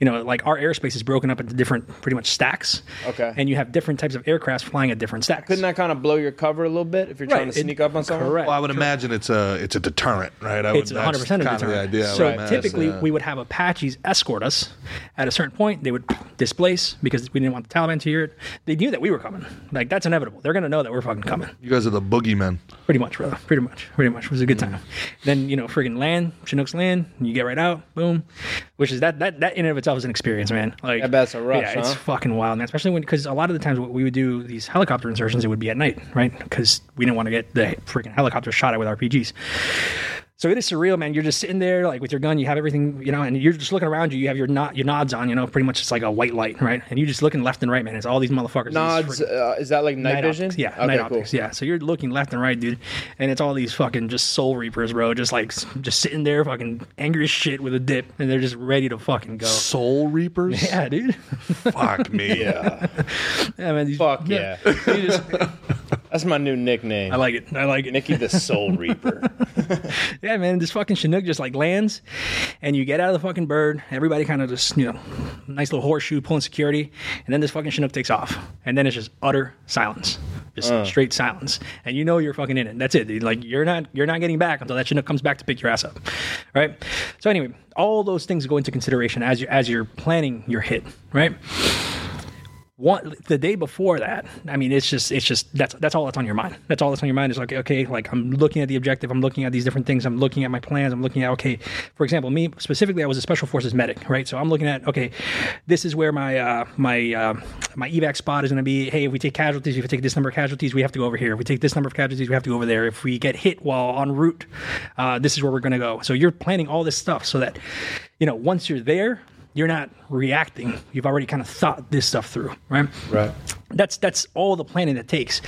You know, like our airspace is broken up into different, pretty much stacks. Okay. And you have different types of aircraft flying at different stacks. Couldn't that kind of blow your cover a little bit if you're trying Right, to it- sneak up on someone? Correct. Well, I would imagine it's a it's a deterrent, right? I It's would, 100 percent that's of kind of the idea. So would imagine, typically, yeah. we would have Apaches escort us. At a certain point, they would displace because we didn't want the Taliban to hear it. They knew that we were coming. Like that's inevitable. They're gonna know that we're fucking coming. you guys are the boogeymen. Pretty much, brother. Pretty much. Pretty much. It was a good mm. time. Then, you know, friggin' land, Chinook's land, you get right out, boom. Which is that that that in and of itself is an experience, man. Like I bet it's a rush, Yeah, it's fucking wild, man. Especially when because a lot of the times what we would do these helicopter insertions, it would be at night, right? Because we didn't want to get the freaking helicopter shot at with RPGs. So it is surreal, man. You're just sitting there, like with your gun, you have everything, you know, and you're just looking around you. You have your nod, your nods on, you know, pretty much it's like a white light, right? And you're just looking left and right, man. It's all these motherfuckers. Nods. friggin- Uh, is that like night, night vision? optics. Yeah, Okay, night cool. optics. Yeah, so you're looking left and right, dude, and it's all these fucking just soul reapers, bro. Just like just sitting there, fucking angry as shit with a dip, and they're just ready to fucking go. Soul reapers. Yeah, dude. Fuck me. Yeah. yeah, man. These, Fuck yeah. You just, That's my new nickname. I like it. I like it. Mickey the Soul Reaper. Yeah, man, this fucking Chinook just like lands, and you get out of the fucking bird. Everybody kind of just, you know, nice little horseshoe pulling security, and then this fucking Chinook takes off, and then it's just utter silence, just uh. straight silence, and you know you're fucking in it. That's it. dude. Like you're not you're not getting back until that Chinook comes back to pick your ass up, right? So anyway, all those things go into consideration as you as you're planning your hit, right? One the day before that i mean it's just it's just that's that's all that's on your mind. That's all that's on your mind is like okay like i'm looking at the objective i'm looking at these different things i'm looking at my plans i'm looking at okay for example me specifically i was a special forces medic right? So i'm looking at okay this is where my uh my uh my evac spot is going to be. Hey if we take casualties if we take this number of casualties we have to go over here. If we take this number of casualties we have to go over there. If we get hit while en route uh, this is where we're going to go. So you're planning all this stuff so that you know once you're there you're not reacting. You've already kind of thought this stuff through, right? right. That's that's all the planning it takes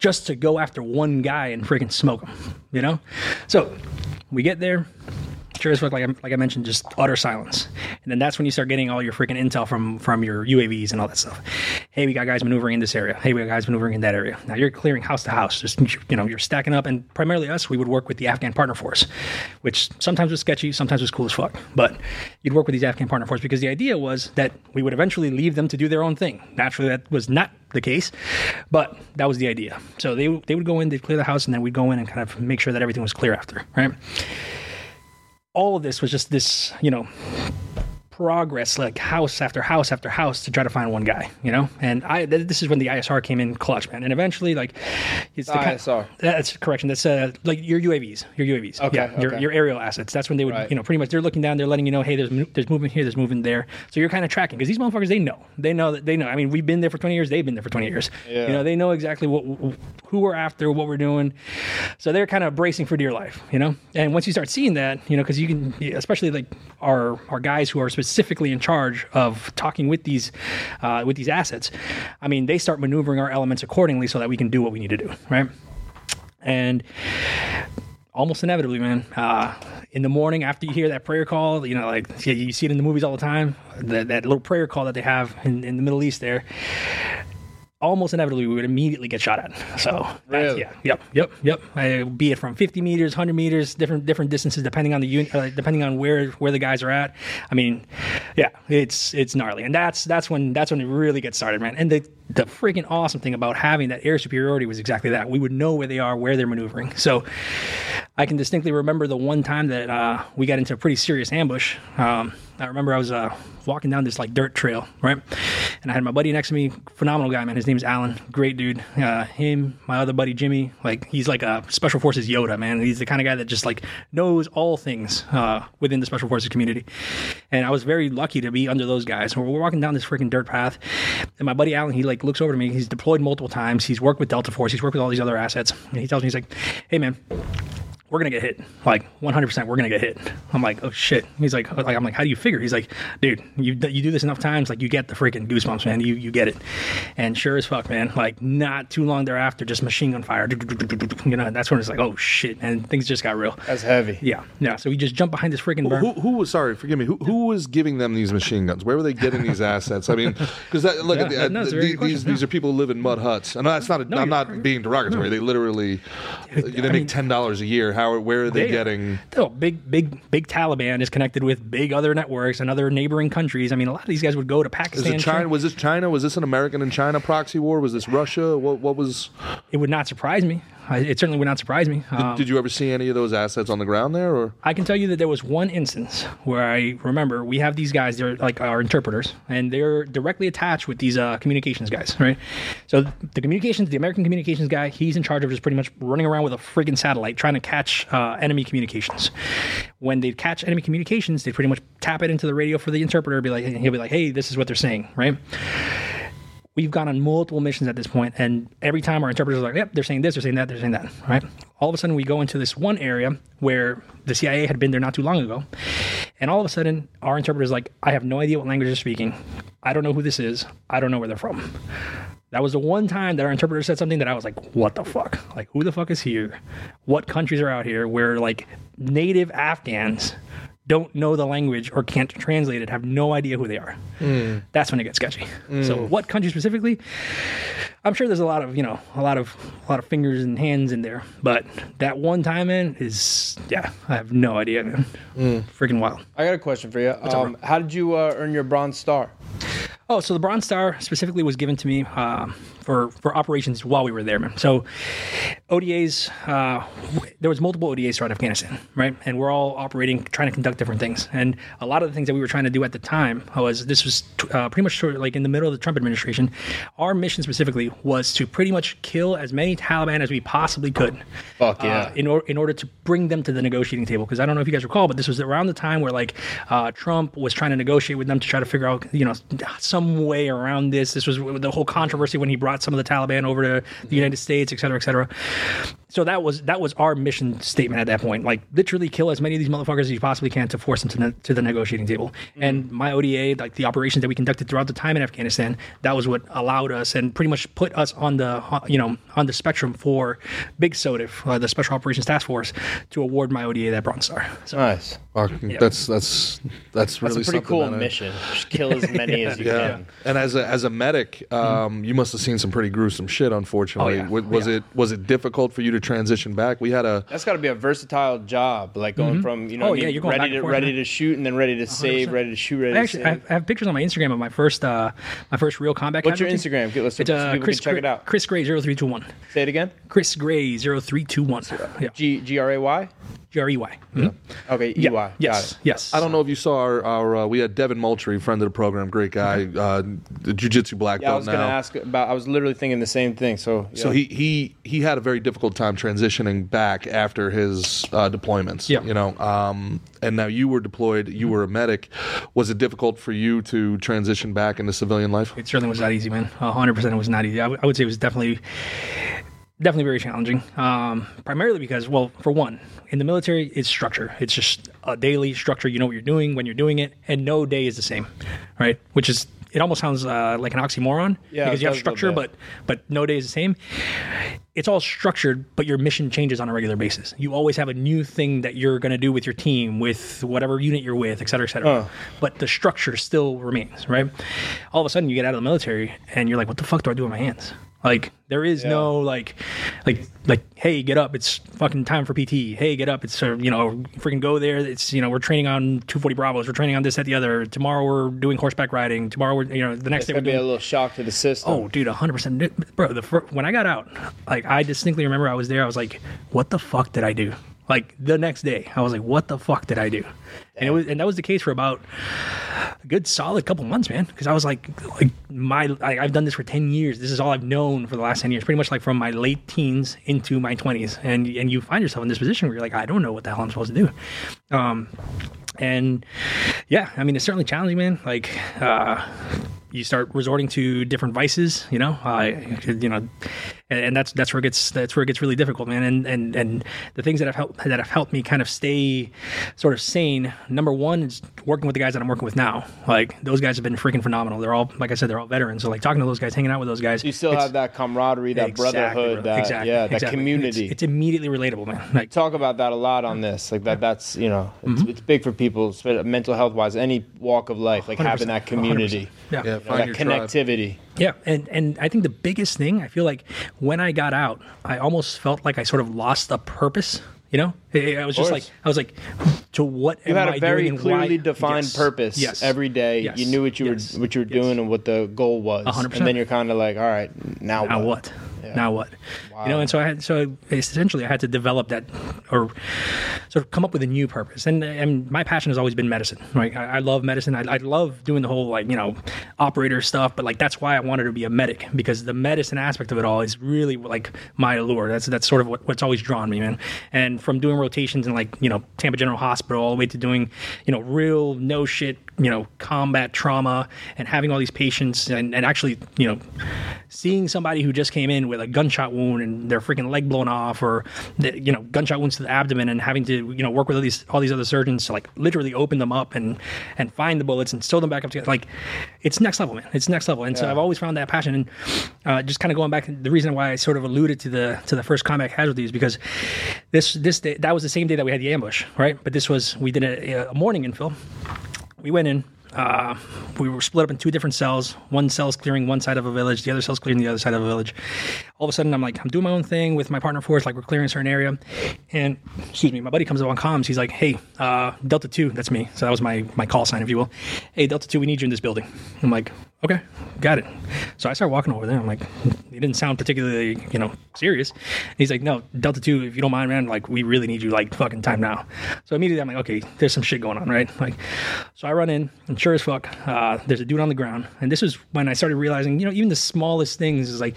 just to go after one guy and freaking smoke him, you know. So we get there. As fuck, like I, like I mentioned, just utter silence, and then that's when you start getting all your freaking intel from from your UAVs and all that stuff. Hey, we got guys maneuvering in this area. Hey, we got guys maneuvering in that area. Now you're clearing house to house. Just you know, you're stacking up, and primarily us, we would work with the Afghan partner force, which sometimes was sketchy, sometimes was cool as fuck. But you'd work with these Afghan partner force because the idea was that we would eventually leave them to do their own thing. Naturally, that was not the case, but that was the idea. So they they would go in, they'd clear the house, and then we'd go in and kind of make sure that everything was clear after, right? All of this was just this, you know, progress, like house after house after house to try to find one guy, you know? And I, th- this is when the ISR came in clutch, man. And eventually, like, it's the kind- ISR. that's correction. That's uh, like your UAVs, your UAVs. Okay, Yeah, your, okay. your aerial assets. That's when they would, Right. you know, pretty much they're looking down, they're letting you know, hey, there's there's movement here, there's movement there. So you're kind of tracking because these motherfuckers, they know, they know that they know. I mean, we've been there for 20 years, they've been there for 20 years. Yeah. You know, they know exactly what who we're after, what we're doing. So they're kind of bracing for dear life, you know. And once you start seeing that, you know, because you can, especially like our our guys who are specifically in charge of talking with these uh, with these assets. I mean, they start maneuvering our elements accordingly so that we can do what we need to do, right? And almost inevitably, man. Uh, in the morning after you hear that prayer call, you know, like you see it in the movies all the time. That that little prayer call that they have in, in the Middle East there. Almost inevitably, we would immediately get shot at. So that's, Really? yeah, yep, yep, yep. Uh, be it from 50 meters, 100 meters, different different distances depending on the unit, uh, depending on where where the guys are at. I mean, yeah, it's it's gnarly, and that's that's when that's when it really gets started, man. And the the freaking awesome thing about having that air superiority was exactly that. We would know where they are, where they're maneuvering. So I can distinctly remember the one time that uh, we got into a pretty serious ambush. Um, I remember I was uh, walking down this like dirt trail, right? And I had my buddy next to me, phenomenal guy, man. His name's Alan, great dude. Uh, him, my other buddy Jimmy, like he's like a special forces Yoda, man. He's the kind of guy that just like knows all things uh, within the special forces community. And I was very lucky to be under those guys. We're walking down this freaking dirt path, and my buddy Alan, he like looks over to me. He's deployed multiple times. He's worked with Delta Force. He's worked with all these other assets. And he tells me, he's like, "Hey, man." We're gonna get hit. Like 100%, we're gonna get hit. I'm like, oh shit. He's like, like I'm like, how do you figure? He's like, dude, you you do this enough times, like you get the freaking goosebumps, man. You you get it. And sure as fuck, man. Like not too long thereafter, just machine gun fire. You know, that's when it's like, oh shit, and things just got real. That's heavy. Yeah, yeah. So we just jump behind this freaking berm. Who, who was sorry? Forgive me. Who, who was giving them these machine guns? Where were they getting these assets? I mean, because look at Yeah, the, no, it's a uh, very these, question, these these are people who live in mud huts, and that's not. A, I'm you're- not being derogatory. They literally they I make mean- ten dollars a year. How? Where are they They- getting? Oh, big, big, big Taliban is connected with big other networks and other neighboring countries. I mean, a lot of these guys would go to Is Pakistan. it China? Was this China? Was this an American and China proxy war? Was this Russia? What? What was? It would not surprise me. I, it certainly would not surprise me. Um, did you ever see any of those assets on the ground there? Or I can tell you that there was one instance where I remember we have these guys, they're like our interpreters, and they're directly attached with these uh, communications guys, right? So the communications, the American communications guy, he's in charge of just pretty much running around with a friggin' satellite trying to catch uh, enemy communications. When they catch enemy communications, they pretty much tap it into the radio for the interpreter, be like, he'll be like, hey, this is what they're saying, right? We've gone on multiple missions at this point, and every time our interpreters are like, "Yep, they're saying this, they're saying that, they're saying that." Right? All of a sudden, we go into this one area where the CIA had been there not too long ago, and all of a sudden, our interpreter is like, "I have no idea what language they're speaking. I don't know who this is. I don't know where they're from." That was the one time that our interpreter said something that I was like, "What the fuck? Like, who the fuck is here? What countries are out here where like native Afghans?" Don't know the language or can't translate it, have no idea who they are. That's when it gets sketchy. So what country specifically? I'm sure there's a lot of you know a lot of a lot of fingers and hands in there, but that one time in is yeah, I have no idea, man. Freaking wild. I got a question for you. Um, how did you uh, earn your bronze star? Oh, so the Bronze Star specifically was given to me uh, for for operations while we were there, man. So ODAs, uh, there was multiple ODAs throughout Afghanistan, right? And we're all operating, trying to conduct different things. And a lot of the things that we were trying to do at the time was this was t- uh, pretty much sort of like in the middle of the Trump administration. Our mission specifically was to pretty much kill as many Taliban as we possibly could. Fuck uh, yeah. in, or, in order to bring them to the negotiating table. Because I don't know if you guys recall, but this was around the time where like uh, Trump was trying to negotiate with them to try to figure out, you know, some way around this. This was the whole controversy when he brought some of the Taliban over to the United States, et cetera, et cetera. So that was that was our mission statement at that point. Like literally kill as many of these motherfuckers as you possibly can to force them to, ne- to the negotiating table. And my ODA, like the operations that we conducted throughout the time in Afghanistan, that was what allowed us and pretty much put us on the you know on the spectrum for Big SOTF, uh, the Special Operations Task Force, to award my ODA that Bronze Star. So Nice. Fuck, That's that's that's really That's a pretty cool mission. Just kill as many as you Yeah, can. and as a as a medic, um, you must have seen some pretty gruesome shit. Unfortunately, Oh, yeah. was, was Yeah. it was it difficult for you to transition back? We had a That's got to be a versatile job, like going from you know Oh, what I yeah, you're going ready to forth, ready to shoot and then ready to save, ready to shoot, ready I to actually, save. I have, pictures on my Instagram of my first, uh, my first real combat. What's your. Instagram? Get- let's- It's uh, people Chris can check Grey- it out. Chris Grey 0321. Say it again. Chris Grey 0321. Yeah. G G R A Y. G R E Y. Okay, E Yeah. Y. Yes. Got it. Yes. I don't know if you saw our, our uh, we had Devin Moultrie, friend of the program, great guy, uh, the jiu-jitsu black Yeah, I belt was gonna ask about. I was literally thinking the same thing. So So he, he he had a very difficult time transitioning back after his uh, deployments. Yeah. You know, um, and now you were deployed. You were a medic. Was it difficult for you to transition back into civilian life? It certainly was not easy, man. A hundred percent, it was not easy. I, w- I would say it was definitely, definitely very challenging. Um, primarily because, well, for one, in the military, it's structure. It's just a daily structure. You know what you're doing when you're doing it, and no day is the same, right? Which is it almost sounds uh, like an oxymoron Yeah, because you have does a little structure, but but no day is the same. It's all structured, but your mission changes on a regular basis. You always have a new thing that you're going to do with your team, with whatever unit you're with, et cetera, et cetera. But the structure still remains, right? All of a sudden, you get out of the military and you're like, what the fuck do I do with my hands? Like, there is no like, like, like, hey, get up! It's fucking time for PT. Hey, get up! It's uh, you know, freaking go there. It's you know, we're training on 240 Bravos. We're training on this, at the other. Tomorrow we're doing horseback riding. Tomorrow we're you know, the next it's day we're be a little shock to the system. Oh, dude, hundred percent, bro. The fir- when I got out, like I distinctly remember I was there. I was like, "What the fuck did I do?" Like the next day, I was like, "What the fuck did I do?" And it was, and that was the case for about a good solid couple months, man. Because I was like, like my, I, I've done this for ten years. This is all I've known for the last ten years, pretty much like from my late teens into my twenties. And and you find yourself in this position where you're like, I don't know what the hell I'm supposed to do. Um, and yeah, I mean, it's certainly challenging, man. Like, uh, you start resorting to different vices, you know, uh, you know, and, and that's that's where it gets that's where it gets really difficult, man. And and and the things that have helped that have helped me kind of stay sort of sane. Number one is working with the guys that I'm working with now. Like those guys have been freaking phenomenal. They're all like I said, they're all veterans. So like talking to those guys, hanging out with those guys, you still have that camaraderie, that Exactly, brotherhood, that exactly, yeah, that exactly. community. It's, it's immediately relatable, man. Like talk about that a lot on this. Like that. That's you know, it's, Mm-hmm. it's big for people, mental health wise, any walk of life. Like having that community, 100%. Yeah. Yeah, you know, find that your tribe. Yeah, and and I think the biggest thing I feel like when I got out, I almost felt like I sort of lost a purpose. You know, I I was just like. I was like, to what You had I a very clearly why? defined Yes. purpose Yes. every day. Yes. You knew what you were what you were doing and what the goal was. 100%. And then you're kind of like, all right, now, Now what? what? Now what? Wow. You know, and so I had so essentially I had to develop that or sort of come up with a new purpose. And and my passion has always been medicine. Right? I, I love medicine. I, I love doing the whole like you know operator stuff. But like that's why I wanted to be a medic because the medicine aspect of it all is really like my allure. That's that's sort of what, what's always drawn me, man. And from doing rotations in like you know Tampa General Hospital all the way to doing you know real no shit you know combat trauma and having all these patients and, and actually you know seeing somebody who just came in with with a gunshot wound and their freaking leg blown off, or the, you know gunshot wounds to the abdomen, and having to you know work with all these all these other surgeons to like literally open them up and and find the bullets and sew them back up together. Like it's next level, man. It's next level. And so I've always found that passion. And uh, just kind of going back, the reason why I sort of alluded to the to the first combat casualties because this this day, that was the same day that we had the ambush, right? But this was we did a, a morning infill. We went in. Uh, we were split up in two different cells. One cell's clearing one side of a village, the other cell's clearing the other side of a village. All of a sudden, I'm like, I'm doing my own thing with my partner force, like we're clearing a certain area. And excuse me, my buddy comes up on comms. He's like, Hey, uh, Delta Two, that's me. So that was my my call sign, if you will. Hey, Delta Two, we need you in this building. I'm like, Okay, got it. So I start walking over there. I'm like, he didn't sound particularly, you know, serious. He's like, No, Delta Two, if you don't mind, man, like we really need you, like fucking time now. So immediately I'm like, Okay, there's some shit going on, right? Like, so I run in, and sure as fuck, uh, there's a dude on the ground. And this is when I started realizing, you know, even the smallest things is like,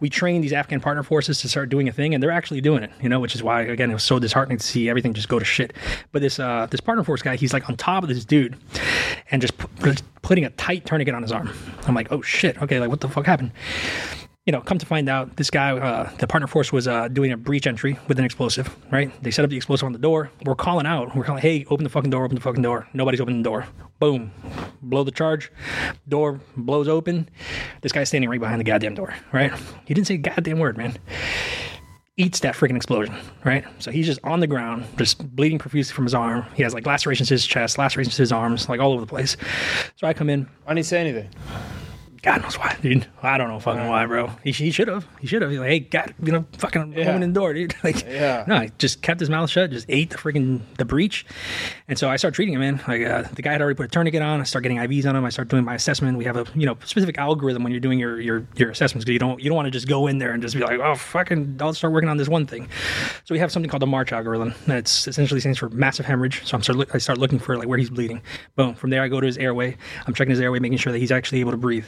we train these Afghan partner forces to start doing a thing, and they're actually doing it, you know, which is why, again, it was so disheartening to see everything just go to shit. But this uh, this partner force guy, he's like on top of this dude, and just pu- putting a tight tourniquet on his arm. I'm like, oh shit, okay, like what the fuck happened? You know, come to find out, this guy, uh, the partner force was uh, doing a breach entry with an explosive, right? They set up the explosive on the door. We're calling out. We're calling, hey, open the fucking door, open the fucking door. Nobody's opening the door. Boom. Blow the charge. Door blows open. This guy's standing right behind the goddamn door, right? He didn't say a goddamn word, man. Eats that freaking explosion, right? So he's just on the ground, just bleeding profusely from his arm. He has like lacerations to his chest, lacerations to his arms, like all over the place. So I come in, Why didn't he say anything? God knows why, dude. I don't know fucking why, bro. He, he should have. He should have. He's like, hey, God, you know, fucking Yeah. open the door, dude. Like, Yeah. No, he just kept his mouth shut, just ate the freaking the breach, and so I start treating him, man. Like uh, the guy had already put a tourniquet on. I start getting IVs on him. I start doing my assessment. We have a you know specific algorithm when you're doing your your your assessments because you don't you don't want to just go in there and just be like, oh fucking, I'll start working on this one thing. So we have something called the MARCH algorithm. That's essentially stands for massive hemorrhage. So I'm start look, I start looking for like where he's bleeding. Boom. From there I go to his airway. I'm checking his airway, making sure that he's actually able to breathe.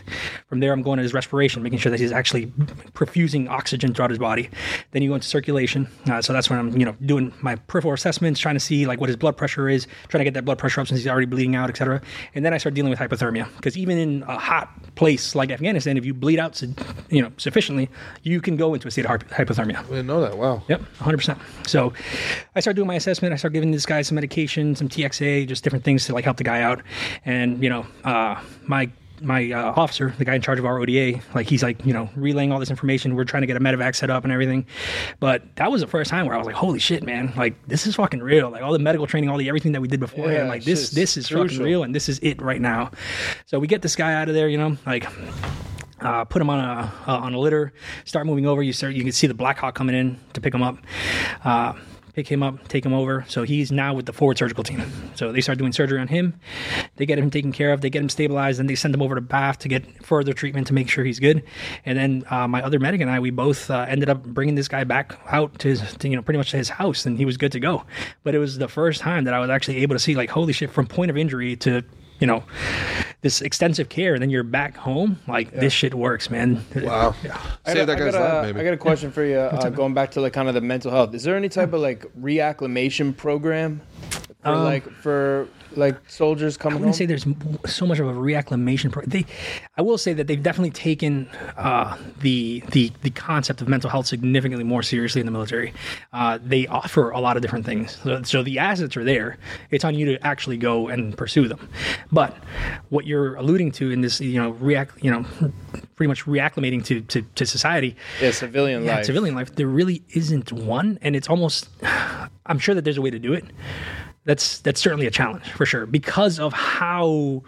From there I'm going to his respiration, making sure that he's actually perfusing oxygen throughout his body. Then you go into circulation. Uh, so that's when I'm you know doing my peripheral assessments, trying to see like what his blood pressure is, trying to get that blood pressure up since he's already bleeding out, etc. And then I start dealing with hypothermia because even in a hot place like Afghanistan, if you bleed out, you know, sufficiently, you can go into a state of hypothermia. I didn't know that. Wow. Yep, 100%. So I start doing my assessment. I start giving this guy some medication, some TXA, just different things to like help the guy out. And, you know, uh, my my uh, officer, the guy in charge of our ODA, like he's like, you know, relaying all this information. We're trying to get a medevac set up and everything. But that was the first time where I was like, holy shit, man, like this is fucking real. Like all the medical training, all the everything that we did beforehand, Yeah, like this this is fucking real and this is it right now. So we get this guy out of there, you know, like uh, put him on a uh, on a litter, start moving over. You start you can see the Black Hawk coming in to pick him up. Pick him up, take him over. So he's now with the forward surgical team. So they start doing surgery on him. They get him taken care of. They get him stabilized, and they send him over to Bath to get further treatment to make sure he's good. And then uh, my other medic and I, we both uh, ended up bringing this guy back out to, his, to you know pretty much to his house, and he was good to go. But it was the first time that I was actually able to see like holy shit from point of injury to you know this extensive care and then you're back home like this shit works man Wow. I Save got, that I got a- life, maybe. I got a question for you. Uh, going back to like kind of the mental health. Is there any type of like reacclimation program for like for like soldiers coming. I wouldn't home? say there's so much of a reacclimation. Pro- they, I will say that they've definitely taken uh, the the the concept of mental health significantly more seriously in the military. Uh, they offer a lot of different things, so, so the assets are there. It's on you to actually go and pursue them. But what you're alluding to in this, you know, react, you know, pretty much reacclimating to to, to society. yeah, civilian Yeah, life. civilian life. There really isn't one, and it's almost. I'm sure that there's a way to do it. That's that's certainly a challenge for sure because of how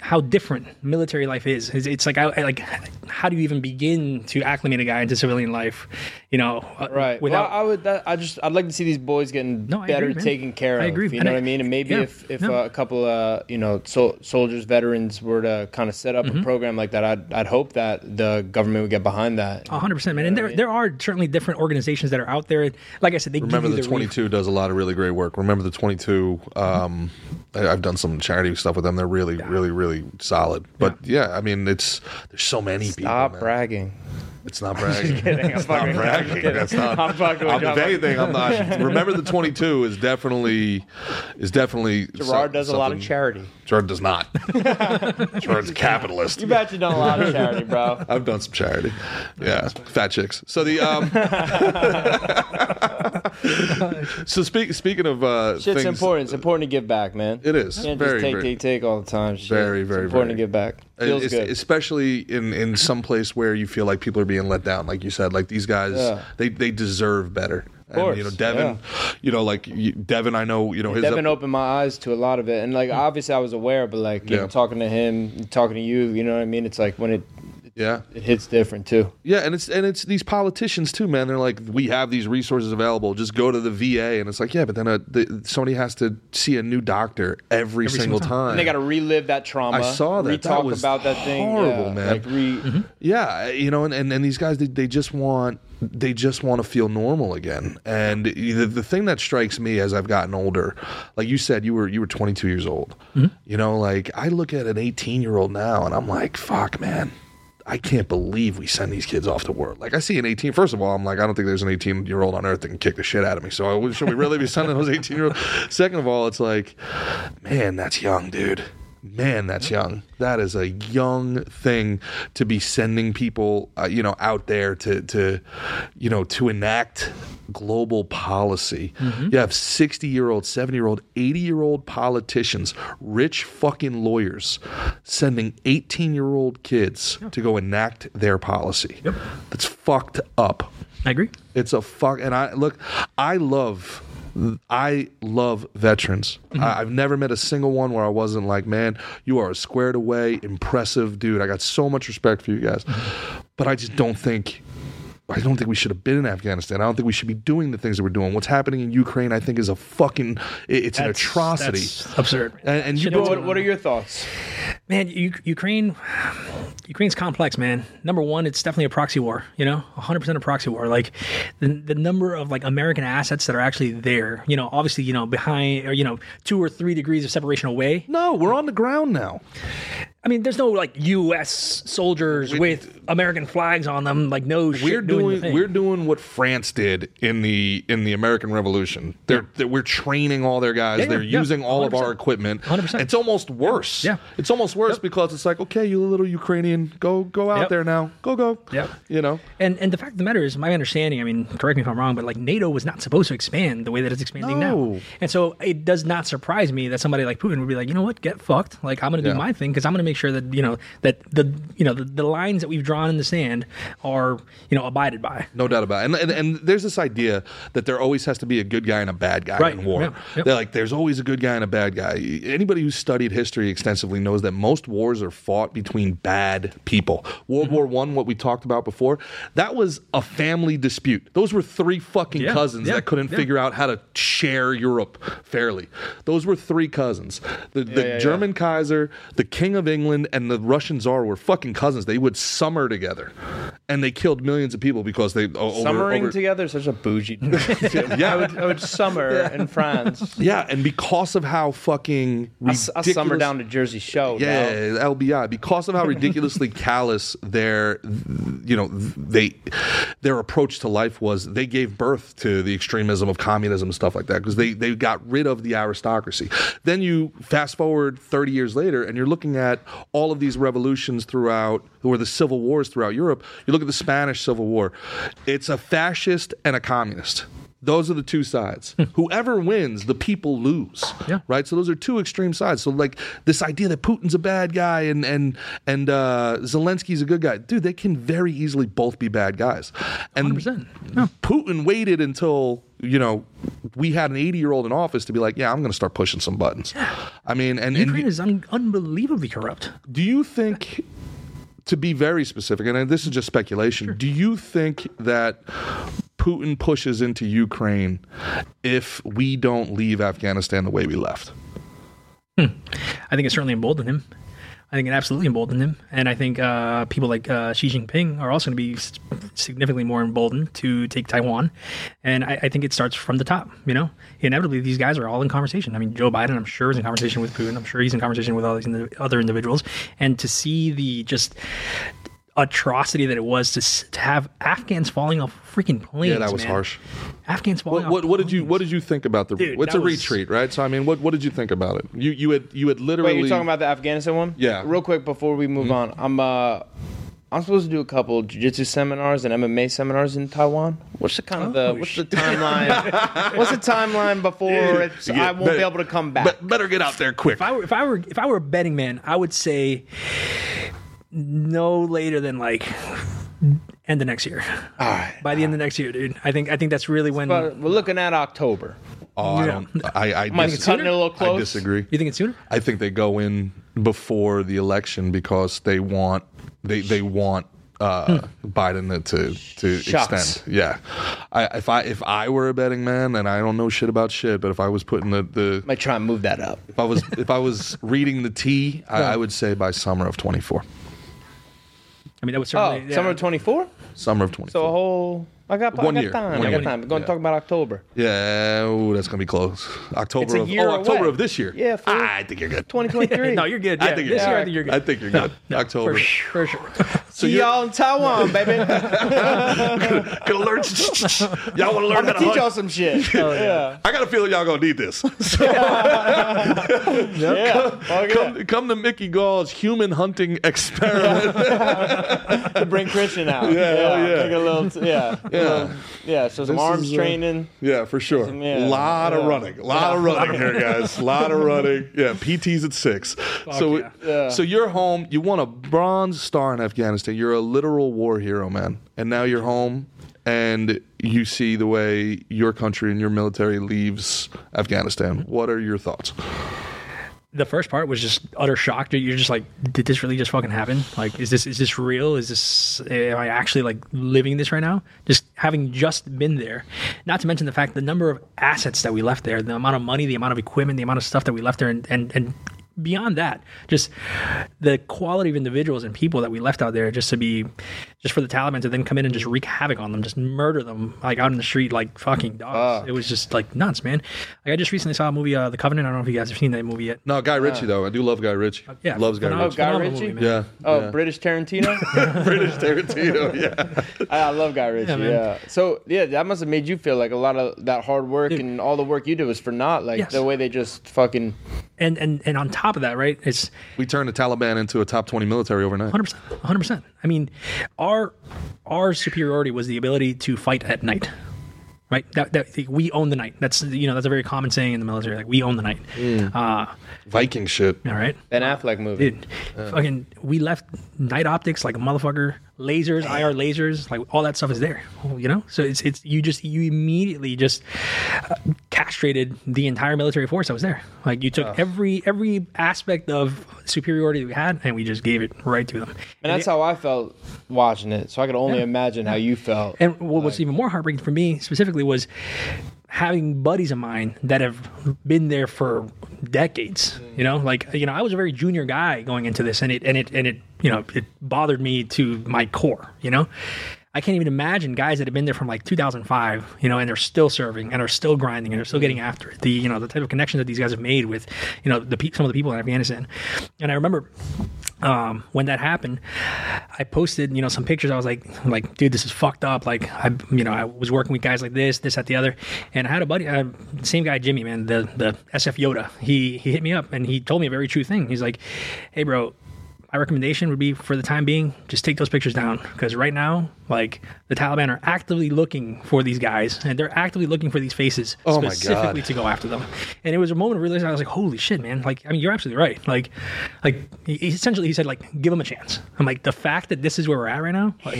how different military life is. It's, it's like I, I- like how do you even begin to acclimate a guy into civilian life? You know, uh, Right. Without well, I would. That, I just. I'd like to see these boys getting No, better agree, taken care of. I agree. You And know I- what I mean? And maybe yeah, if if no. uh, a couple uh you know so, soldiers veterans were to kind of set up Mm-hmm. a program like that, I'd I'd hope that the government would get behind that. Hundred percent, man. And there, there are certainly different organizations that are out there. Like I said, they Remember give you the the 22 does a lot of really great work. Remember the 22. Um, I, I've done some charity stuff with them. They're really, really, really solid. But yeah, I mean, it's there's so many people. Stop bragging. It's not bragging. kidding. I'm It's not fucking- I'm bragging. kidding. That's not. I'm fucking with I'm, you. if anything, I'm not. Remember, the 22 is definitely is definitely. Gerard does a lot of charity. Gerard does not. Gerard's a capitalist. You bet you done a lot of charity, bro. I've done some charity. Yeah, fat chicks. So the um. So speak, speaking of uh, Shit's things, important. It's important to give back, man. It is You can't very, just take, very- take, take all the time. Shit. Very, It's very, important very- to give back. Feels es- good. especially in in some place where you feel like people are being let down. Like you said, like these guys, Yeah. they they deserve better. Of and, you know, course, Devin, you know, like Devin, I know, you know, his Devin up- opened my eyes to a lot of it, and like obviously I was aware, but like Yeah. know, talking to him, talking to you, you know what I mean? It's like when it yeah, it hits different too. Yeah, and it's and it's these politicians too, man. They're like, we have these resources available. Just go to the VA, and it's like, yeah, but then uh the, somebody has to see a new doctor every, single, single time. time. And they got to relive that trauma. I saw that. Re-talk That about that thing. horrible, yeah. man. Like re. Yeah, you know, and, and, and these guys, they, they just want they just want to feel normal again. And the, the thing that strikes me as I've gotten older, like you said, you were you were 22 years old. You know, like I look at an 18 year old now, and I'm like, fuck, man. I can't believe we send these kids off to war. Like I see an 18. First of all, I'm like, I don't think there's an 18 year old on earth that can kick the shit out of me. So uh, should we really be sending those 18 year olds? Second of all, it's like, man, that's young, dude. Man, that's young. That is a young thing to be sending people, uh, you know, out there to, to, you know, to enact global policy. You have 60 year old, 70 year old, 80 year old politicians, rich fucking lawyers, sending 18 year old kids to go enact their policy. That's fucked up. I agree. It's a fuck. And I look, I love. I love veterans. Mm-hmm. I, I've never met a single one where I wasn't like, man, you are a squared away, impressive dude. I got so much respect for you guys. Mm-hmm. But I just don't think I don't think we should have been in Afghanistan. I don't think we should be doing the things that we're doing. What's happening in Ukraine, I think, is a fucking it- it's an atrocity. That's absurd. and, and you Shit, go, What, what are your thoughts? Man, U- Ukraine, Ukraine's complex, man. Number one, it's definitely a proxy war. You know, 100% a proxy war. Like the the number of like American assets that are actually there. You know, obviously, you know, behind or you know, two or three degrees of separation away. no, we're on the ground now. I mean, there's no like U.S. soldiers with American flags on them. Like no We're doing, the doing thing. we're doing what France did in the in the American Revolution. They're, they're- we're training all their guys. Yeah, they're yeah, using all of our equipment. 100%. It's almost worse. Yeah. it's almost worse because it's like, okay, you little Ukrainian, go go out Yep. there now, go go. Yeah, You know, And and the fact of the matter is, my understanding. I mean, correct me if I'm wrong, but like NATO was not supposed to expand the way that it's expanding No. now. And so it does not surprise me that somebody like Putin would be like, you know what, get fucked. Like I'm going to Yeah. do my thing because I'm going to make sure that you know that the you know the, the lines that we've drawn in the sand are you know abided by. No doubt about it. And, and, and there's this idea that there always has to be a good guy and a bad guy Right. in war. Yep. They're like, there's always a good guy and a bad guy. Anybody who's studied history extensively knows that most wars are fought between bad people. World Mm-hmm. War One, what we talked about before, that was a family dispute. Those were three fucking Yeah. cousins Yeah. that couldn't Yeah. figure out how to share Europe fairly. Those were three cousins. The, the. German Kaiser, the King of England, and the Russian Tsar were fucking cousins. They would summer together, and they killed millions of people because they over, Summering over- together, such a bougie. Yeah, I would, I would summer in France. yeah, and because of how fucking I, s- I ridiculous, summer down to Jersey Show. yeah, dog. LBI. Because of how ridiculously callous their, you know, they, their approach to life was, they gave birth to the extremism of communism and stuff like that because they they got rid of the aristocracy. Then you fast forward thirty years later, and you're looking at all of these revolutions throughout, or the civil wars throughout Europe. You look at the Spanish Civil War. It's a fascist and a communist. Those are the two sides. Whoever wins, the people lose. Yeah. Right. So those are two extreme sides. So like this idea that Putin's a bad guy and and and uh, Zelensky's a good guy, dude. They can very easily both be bad guys. And 100%. No. Putin waited until you know we had an 80 year old in office to be like, yeah, I'm going to start pushing some buttons. I mean, and, and Ukraine is un- unbelievably corrupt. do you think, to be very specific, and this is just speculation, do you think that Putin pushes into Ukraine if we don't leave Afghanistan the way we left? I think it certainly emboldened him. I think it absolutely emboldened him, and I think uh, people like uh, Xi Jinping are also going to be significantly more emboldened to take Taiwan. And I, I think it starts from the top. You know, inevitably these guys are all in conversation. I mean, Joe Biden, I'm sure, is in conversation with Putin. I'm sure he's in conversation with all these other individuals. And to see the just atrocity that it was to, to have Afghans falling off freaking planes. Yeah, that was man. harsh. Afghans falling What, off. what, what did you What did you think about the? Dude, it's a was- retreat, right? So I mean, what what did you think about it? You you had you had literally. Wait, you're talking about the Afghanistan one? Yeah. Real quick before we move on, I'm uh, I'm supposed to do a couple jiu-jitsu seminars and MMA seminars in Taiwan. What's the kind of the Oh, what's shit. the timeline? what's the timeline before it's, Yeah, I won't better- be able to come back? Be- better get out there quick. If I were if I were if I were a betting man, I would say no later than like end of next year. All right. By the end of next year, dude. I think I think that's really when. But we're looking at October. oh, I Yeah. don't. I I, Am I dis- cutting it a little I close? disagree. you think it's sooner? I think they go in before the election because they want they they want uh, Biden to to Shucks. extend. Yeah, I, if I if I were a betting man and I don't know shit about shit, but if I was putting the, the Might try and move that up. if I was if I was reading the tea, I, I would say by summer of twenty four. I mean, that was Oh, certainly yeah. summer 24. Summer of twenty So a whole. I got, One I got year. time. One I year. time. We're going Yeah. to talk about October. Yeah, ooh, that's gonna be close. October It's a of oh, October away. of this year. Yeah, fool. I think you're good. 2023. no, you're good. Yeah, I think this you're year, good. I think you're good. I think you're good. No, October. for, sh- for sure. So See you're- y'all in Taiwan, baby. Gonna learn. y'all want to learn I'm how gonna teach hunt? y'all some shit. yeah. I got a feeling y'all gonna need this. So Yeah. Fuck yeah. come, come to Mickey Gall's human hunting experiment. to bring Christian out. Yeah, hell yeah. Take a little, t- yeah, yeah, yeah. So some This arms is, uh, training. yeah, for sure. Yeah, lot of yeah. running, lot of running here, guys. A lot of running. Yeah, PT's at six. so, yeah. Yeah. so you're home. You won a bronze star in Afghanistan. You're a literal war hero, man. And now you're home, and you see the way your country and your military leaves Afghanistan. What are your thoughts? the first part was just utter shock. You're just like, did this really just fucking happen? Like, is this is this real? Is this am I actually like living this right now? Just having just been there. Not to mention the fact the number of assets that we left there, the amount of money, the amount of equipment, the amount of stuff that we left there, and and and beyond that, just the quality of individuals and people that we left out there just to be just for the Taliban to then come in and just wreak havoc on them, just murder them like out in the street like fucking dogs. Fuck. It was just like nuts, man. Like I just recently saw a movie, uh, The Covenant. I don't know if you guys have seen that movie yet. No, Guy Ritchie though. I do love Guy Ritchie. yeah, loves Guy phenomenal- Ritchie. Guy Ritchie? movie, man. Yeah. Oh, yeah. British Tarantino. British Tarantino. Yeah. I, I love Guy Ritchie. Yeah, Yeah. So yeah, that must have made you feel like a lot of that hard work and all the work you did was for naught. Like Yes. the way they just fucking. and and and on top of that, right? It's We turned the Taliban into a top twenty military overnight. 100 percent, 100 percent. I mean, our our superiority was the ability to fight at night, right? That, that we own the night. That's you know that's a very common saying in the military. Like we own the night. Uh, Viking shit. all right, Ben Affleck movie. dude. Fucking, we left night optics like a motherfucker. Lasers, IR lasers, like all that stuff is there. You know, so it's it's you just you immediately just uh, castrated the entire military force that was there. Like you took every every aspect of superiority that we had and we just gave it right to them. And that's how I felt watching it. So I could only Yeah. imagine how you felt. And what was even more heartbreaking for me specifically was having buddies of mine that have been there for decades. You know, like you know, I was a very junior guy going into this, and it and it and it you know it bothered me to my core. You know. I can't even imagine guys that have been there from like 2005, you know, and they're still serving and are still grinding and are still getting after it. The you know the type of connections that these guys have made with, you know, the some of the people in Afghanistan. And I remember um, when that happened, I posted, you know, some pictures. I was like, like, dude, this is fucked up. Like, I, you know, I was working with guys like this, this, at the other, and I had a buddy, uh, same guy, Jimmy, man, the the SF Yoda. He he hit me up and he told me a very true thing. He's like, hey, bro. My recommendation would be for the time being, just take those pictures down because right now, like the Taliban are actively looking for these guys and they're actively looking for these faces Oh specifically to go after them. And it was a moment of realization. I was like, "Holy shit, man!" Like, I mean, you're absolutely right. Like, like he, essentially, he said, like, give them a chance. I'm like, the fact that this is where we're at right now, like,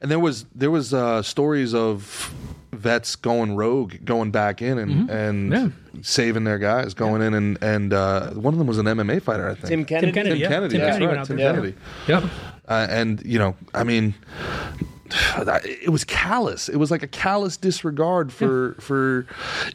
And there was there was uh, stories of vets going rogue, going back in and and Yeah. saving their guys, going in and and uh, one of them was an MMA fighter, I think. Tim Kennedy. Tim Kennedy, Tim yeah. Kennedy, Tim that's Kennedy right, Tim there. Kennedy. Yep. Uh, and you know, I mean, it was callous. It was like a callous disregard for for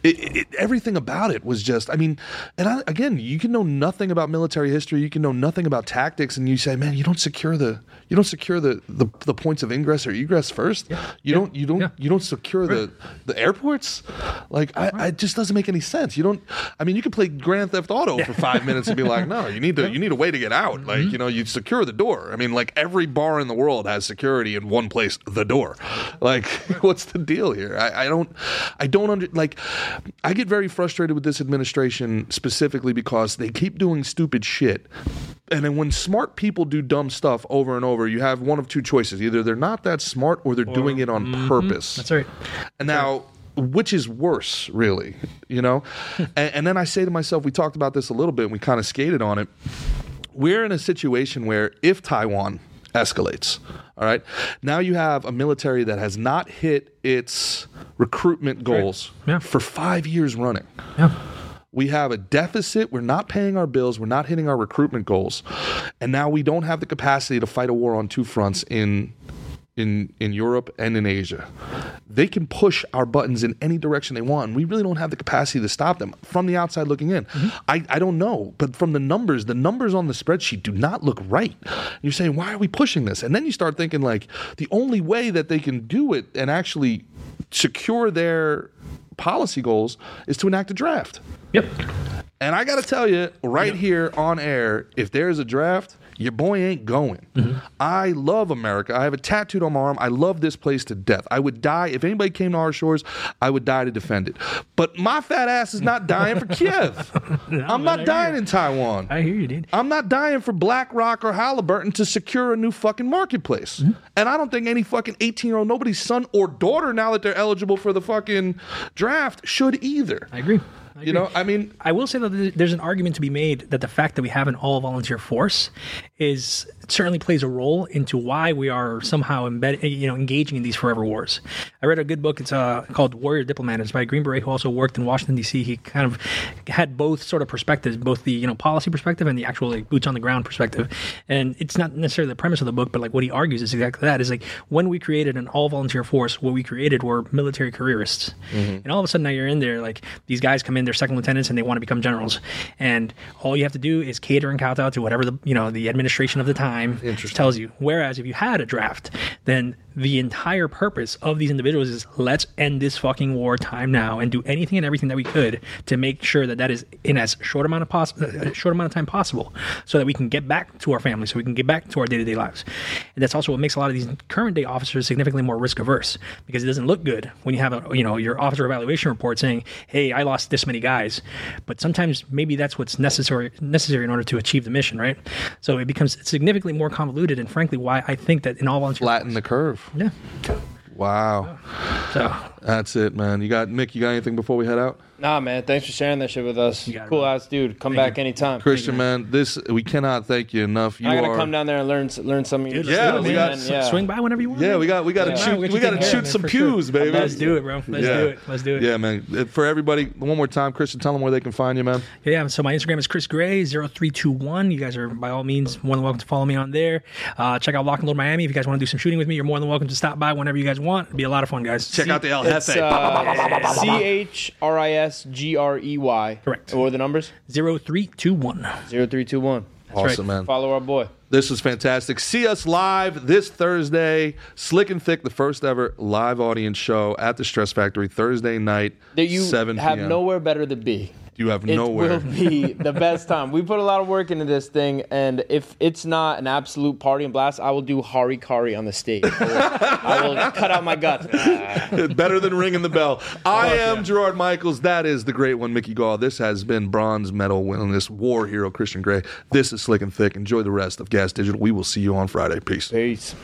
it, it, everything about it was just. I mean, and I, again, you can know nothing about military history. You can know nothing about tactics, and you say, man, you don't secure the you don't secure the the, the points of ingress or egress first. You don't you don't Yeah. you don't secure the the airports. Like I, I it just doesn't make any sense. You don't. I mean, you can play Grand Theft Auto for five minutes and be like, no, you need to you need a way to get out. Mm-hmm. Like you know, you secure the door. I mean, like every bar in the world has security in one place, the door. Like, what's the deal here? I, I don't, I don't under like. I get very frustrated with this administration specifically because they keep doing stupid shit. And then when smart people do dumb stuff over and over, you have one of two choices: either they're not that smart or they're doing it on purpose. mm-hmm. That's right. And now, which is worse, really? You know? and, and then I say to myself, we talked about this a little bit and we kind of skated on it. We're in a situation where if Taiwan escalates, all right, now you have a military that has not hit its recruitment goals Yeah. for five years running. Yeah. We have a deficit. We're not paying our bills. We're not hitting our recruitment goals, and now we don't have the capacity to fight a war on two fronts in in in Europe and in Asia. They can push our buttons in any direction they want. And we really don't have the capacity to stop them from the outside looking in. Mm-hmm. I, I don't know, but from the numbers, the numbers on the spreadsheet do not look right. You're saying, why are we pushing this? And then you start thinking like the only way that they can do it and actually secure their policy goals is to enact a draft. Yep. And I got to tell you, right here on air, if there's a draft, your boy ain't going. Mm-hmm. I love America. I have a tattooed on my arm. I love this place to death. I would die if anybody came to our shores. I would die to defend it. But my fat ass is not dying for Kiev. I'm man, I not dying in Taiwan. I hear you, dude. I'm not dying for BlackRock or Halliburton to secure a new fucking marketplace. Mm-hmm. And I don't think any fucking 18 year old, nobody's son or daughter, now that they're eligible for the fucking draft, should either. I agree. You know, I mean, I will say that there's an argument to be made that the fact that we have an all volunteer force is certainly plays a role into why we are somehow embedded, you know, engaging in these forever wars. I read a good book. It's uh, called Warrior Diplomat. It's by a Green Beret who also worked in Washington D.C. He kind of had both sort of perspectives, both the you know policy perspective and the actual like, boots on the ground perspective. And it's not necessarily the premise of the book, but like what he argues is exactly that. Is like when we created an all volunteer force, what we created were military careerists, and all of a sudden now you're in there like these guys come in, they're second lieutenants, and they want to become generals, and all you have to do is cater and kowtow to whatever the you know the administration of the time tells you. Whereas if you had a draft, then the entire purpose of these individuals is let's end this fucking war time now and do anything and everything that we could to make sure that that is in as short amount of pos- uh, short amount of time possible, so that we can get back to our families, so we can get back to our day to day lives. And that's also what makes a lot of these current day officers significantly more risk averse because it doesn't look good when you have a you know your officer evaluation report saying, "Hey, I lost this many guys," but sometimes maybe that's what's necessary necessary in order to achieve the mission, right? So it becomes significantly more convoluted, and frankly, why I think that in all volunteer flatten the curve. Yeah. Wow. So That's it, man. You got Mick, you got anything before we head out? Nah, man. Thanks for sharing that shit with us. got it, Cool man. ass dude. Come back anytime. Christian, man, this we cannot thank you enough. You I gotta are come down there and learn learn some of your Yeah, skills, we got- man. s- yeah. swing by whenever you want. Yeah, we got we got to Yeah. shoot We'll get we you got to shoot some man, for sure. pews, baby. Let's do it, bro. Let's Yeah. do it. Let's do it. Yeah, man. For everybody, one more time, Christian, tell them where they can find you, man. Yeah, yeah. So my Instagram is Chris Grey 0321 You guys are by all means more than welcome to follow me on there. Uh, check out Lock and Load Miami if you guys want to do some shooting with me. You're more than welcome to stop by whenever you guys want. It'd be a lot of fun, guys. Check out the El It's Jefe. uh, C H R I S G R E Y. Correct. What were the numbers? 0321 Zero three two one. awesome, man. Follow our boy. This was fantastic. See us live this Thursday, Slick and Thick, the first ever live audience show at the Stress Factory Thursday night, That you 7 have p.m. nowhere better to be. You have It nowhere. It will be the best time. We put a lot of work into this thing, and if it's not an absolute party and blast, I will do Hari Kari on the stage. I will, cut out my guts. Better than ringing the bell. I am Gerard Michaels. That is the great one, Mickey Gall. This has been bronze medal winning war hero Christian Grey. This is Slick and Thick. Enjoy the rest of Gas Digital. We will see you on Friday. Peace. Peace.